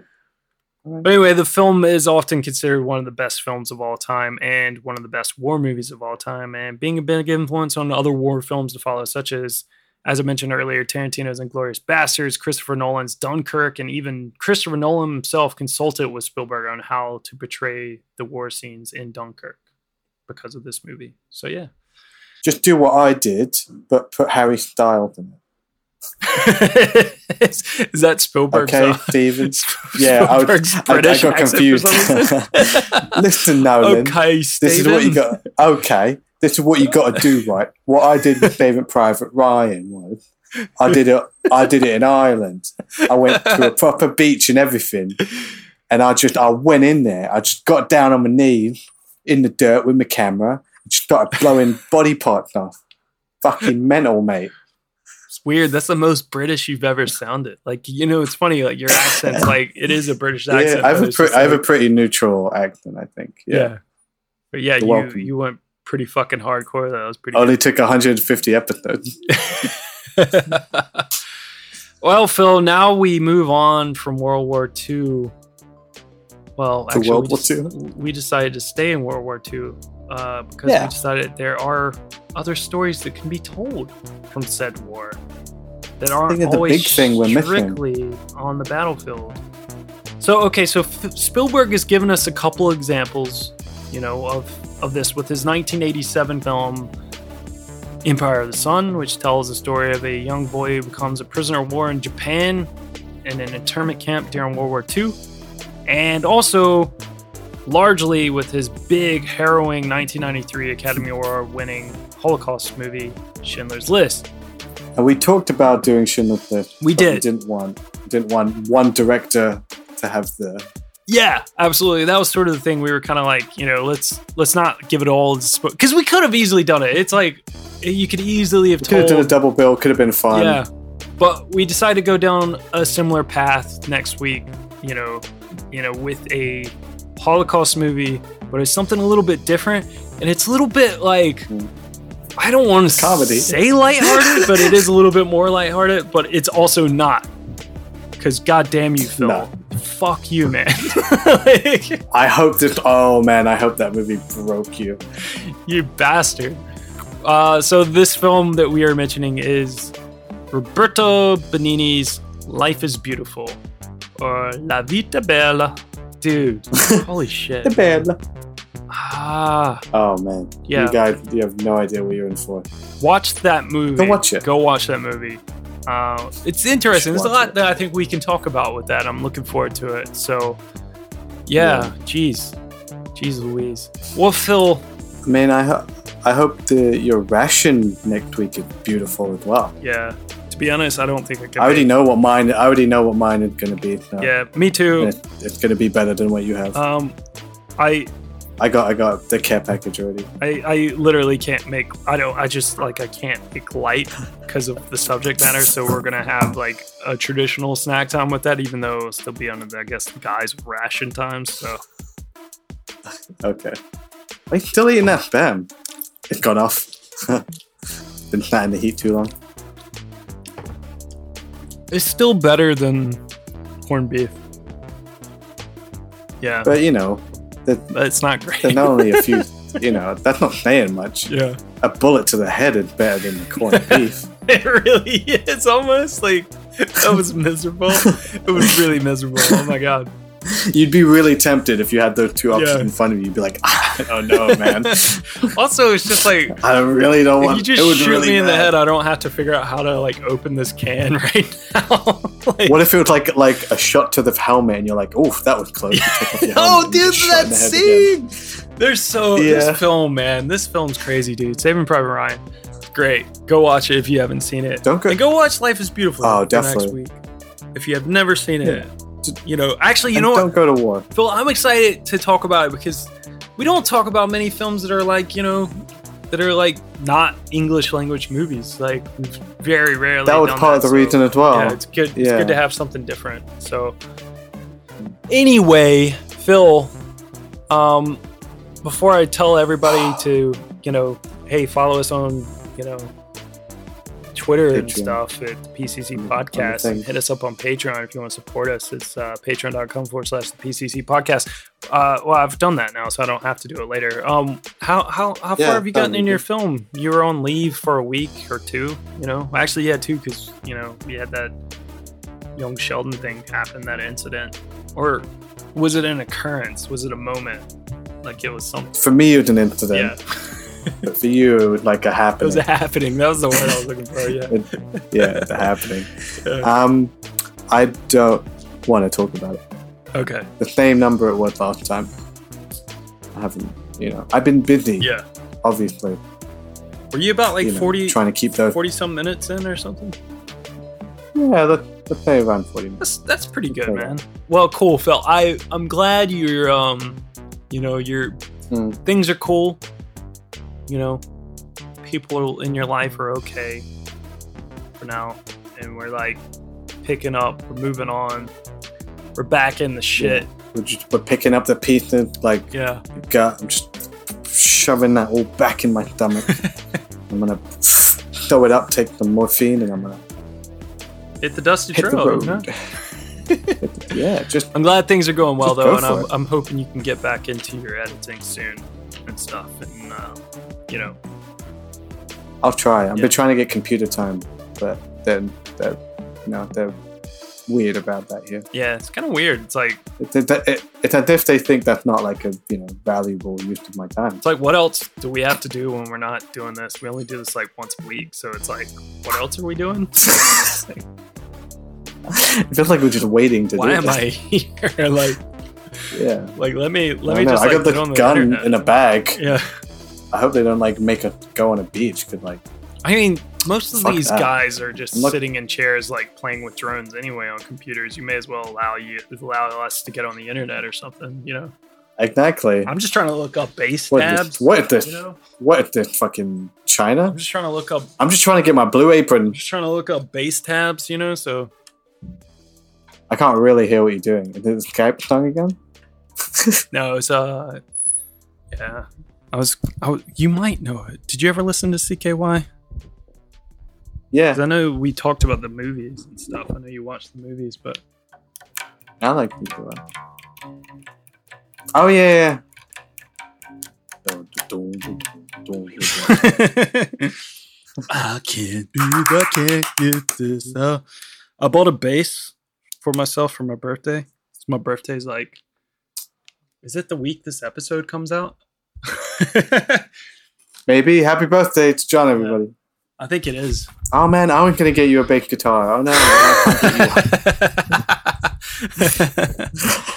But anyway, the film is often considered one of the best films of all time and one of the best war movies of all time, and being a big influence on other war films to follow, such as, as I mentioned earlier, Tarantino's Inglourious Basterds, Christopher Nolan's Dunkirk, and even Christopher Nolan himself consulted with Spielberg on how to portray the war scenes in Dunkirk because of this movie. So yeah. Just do what I did, but put Harry Styles in it. is, that Spielberg's? Okay, uh, Steven. Yeah, I, was, Spielberg's I, I got confused. Listen, Nolan. Okay, This is what you got. Okay, this is what you got to do, right? What I did with David Private Ryan was, I did it. I did it in Ireland. I went to a proper beach and everything, and I just I went in there. I just got down on my knees in the dirt with my camera and just started blowing body parts off. Fucking mental, mate. Weird. That's the most British you've ever sounded. Like you know, it's funny. Like your accent's like it is a British accent. Yeah, I have a pre- I have a pretty neutral accent. I think. yeah. Yeah. But yeah, you welcome. you went pretty fucking hardcore. That was pretty. Only took 150 episodes. well, Fil, now we move on from World War II. Well, To actually, World we, War just- we decided to stay in World War II uh, because Yeah. we decided there are other stories that can be told from said war that aren't a always big thing we're missing. strictly on the battlefield. So, okay, so F- Spielberg has given us a couple examples, you know, of of this with his 1987 film Empire of the Sun, which tells the story of a young boy who becomes a prisoner of war in Japan in an internment camp during World War II, and also largely with his big, harrowing 1993 Academy Award winning Holocaust movie, Schindler's List. And we talked about doing Schindler's List. We did. We didn't want didn't want one director to have the Yeah, absolutely. That was sort of the thing. We were kind of like, you know, let's let's not give it all because we could have easily done it. It's like you could easily have could have told done a double bill. Could have been fun. Yeah. But we decided to go down a similar path next week, you know, you know, with a Holocaust movie, but it's something a little bit different. And it's a little bit like I don't want to Comedy. say lighthearted, but it is a little bit more lighthearted, but it's also not. Because goddamn you, Fil. No. Fuck you, man. Like, I hope this. Oh man, I hope that movie broke you. you bastard. Uh, so this film that we are mentioning is Roberto Benigni's Life is Beautiful or La Vita Bella. Dude, holy shit. The band. Ah, Oh man. Yeah. You guys, you have no idea what you're in for. watch that movie. Go watch it. Go watch that movie. Uh, it's interesting. There's a lot it. that I think we can talk about with that. I'm looking forward to it. So, yeah, jeez. Jeez Louise. Well, Fil, I mean, I hope I hope the your ration next week is beautiful as well. yeah, to be honest, I don't think I can. I already make- know what mine. I already know what mine is gonna be. So. Yeah, me too. It's, it's gonna be better than what you have. Um, I I got I got the care package already. I, I literally can't make I don't I just like I can't make light because of the subject matter so we're gonna have like a traditional snack time with that even though it'll still be under the I guess guys ration times so Okay. Are you still eating that spam? It's gone off. Been sat in the heat too long. It's still better than corned beef. Yeah. But you know, there- but it's not great. there's not only a few. You know, that's not saying much. yeah. A bullet to the head is better than the corned beef. it really is. Almost like that was miserable. It was really miserable. Oh my god You'd be really tempted if you had those two options Yeah. in front of you. You'd be like, ah. oh no, man. also it's just like I really don't if want. you just it was shoot really me in the head, I don't have to figure out how to like open this can right now. like, What if it was like like a shot to the helmet and you're like, oh, that was close. You take off your oh, helmet oh, dude, get shot in that the head again. scene! There's so Yeah. this film, man. This film's crazy, dude. Saving Private Ryan, great. Go watch it if you haven't seen it. Don't go- and go watch Life Is Beautiful. Oh, definitely. Next week, if you have never seen it, Yeah. You know. Actually, you And know don't what, go to war. Fil? I'm excited to talk about it because we don't talk about many films that are like you know that are like not English language movies. Like we've very rarely. That was part of the so- reason as well. yeah, it's good. It's Yeah. good to have something different. So, anyway, Fil, um, before I tell everybody to, you know, hey, follow us on, you know, Twitter and stuff at PCC Mm, Podcast, and hit us up on Patreon if you want to support us. It's uh, patreon.com forward slash the PCC Podcast. Uh, well, I've done that now, so I don't have to do it later. Um, how how how Yeah, far have you gotten in be your film? You were on leave for a week or two, you know. Actually, yeah, two, because you know we had that young Sheldon thing happen, that incident, or was it an occurrence? Was it a moment? Like it was something? For me, it was an incident. Yeah, But for you, it was like a happening. it was a happening. That was the word I was looking for. Yeah. It- yeah, the happening. Yeah. Um, I don't want to talk about it. Okay. The same number it was last time. I haven't, you know, I've been busy. Yeah. Obviously, Were you about like you know, 40, trying to keep those. 40 some minutes in or something? Yeah, let's, let's say around forty minutes. That's that's pretty good, man. Well, cool, Fil. I I'm glad you're um, you know, your Mm. things are cool. You know, people in your life are okay for now, and we're like picking up, we're moving on, we're back in the shit. We're just we're picking up the pieces like Yeah, gut. I'm just shoving that all back in my stomach. I'm gonna throw it up, take some morphine, and I'm gonna hit the dusty hit the road. huh? Yeah, just I'm glad things are going well though, go and I'm. I'm hoping you can get back into your editing soon and stuff, and uh, you know, I'll try. I've Yeah. been trying to get computer time, but then they're, you know, they're weird about that here. yeah, it's kind of weird. It's like It's, it, it, it's as if they think that's not like a you know valuable use of my time. It's like, what else do we have to do when we're not doing this? We only do this like once a week, so it's like, what else are we doing? it feels like we're just waiting to Why do am this. I here? like, Yeah. like let me let me know, just I got get the the gun internet. in a bag. Yeah. I hope they don't like make a go on a beach. Could like I mean, most of these that. guys are just Look- sitting in chairs, like playing with drones anyway on computers. You may as well allow you allow us to get on the internet or something. You know, exactly. I'm just trying to look up base What tabs. is, what is this? you know? What is this fucking China? I'm just trying to look up. I'm just trying to get my blue apron. Just trying to look up base tabs. You know, so I can't really hear what you're doing. Is it Skype song again? no, it's uh, yeah. I was, I was. You might know it. Did you ever listen to CKY? Yeah, 'Cause I know we talked about the movies and stuff. I know you watched the movies, but I like people. Oh yeah, yeah. I can't breathe. I can't get this out. I bought a bass for myself for my birthday. It's my birthday's like. Is it the week this episode comes out? Maybe happy birthday to John, everybody. I think it is. Oh man, I was gonna get you a bass guitar. Oh no.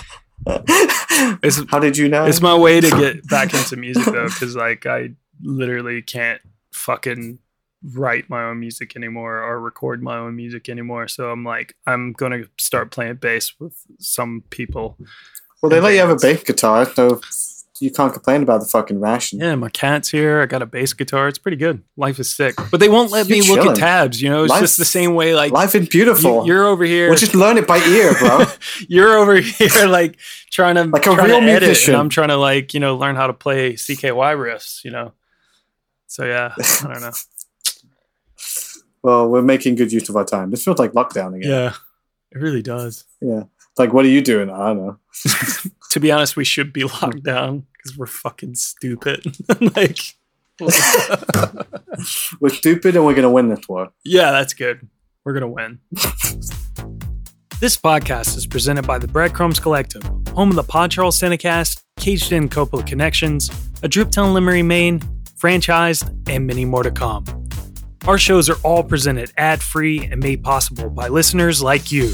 It's, How did you know? it's my way to get back into music though, because like I literally can't fucking write my own music anymore or record my own music anymore. So I'm like, I'm gonna start playing bass with some people. well, they let you have a bass guitar, so you can't complain about the fucking ration. Yeah, my cat's here. I got a bass guitar. It's pretty good. Life is sick, but they won't let me You're look chilling. at tabs. You know, it's Life- just the same way. Like Life is beautiful. you, are over here. We'll just learn it by ear, bro. you're over here like trying to Like a real musician. I'm trying to like you know learn how to play CKY riffs. You know, so yeah, I don't know. well, we're making good use of our time. This feels like lockdown again. Yeah, it really does. Yeah. Like, what are you doing? I don't know. To be honest, we should be locked down because we're fucking stupid. like, We're stupid and we're gonna win this war. yeah, that's good. We're gonna win. This podcast is presented by the Breadcrumbs Collective, home of the Pod Charles Cinecast, Caged In Coppola Connections, a Driptown Limerick, Maine, franchised, and many more to come. Our shows are all presented ad free and made possible by listeners like you.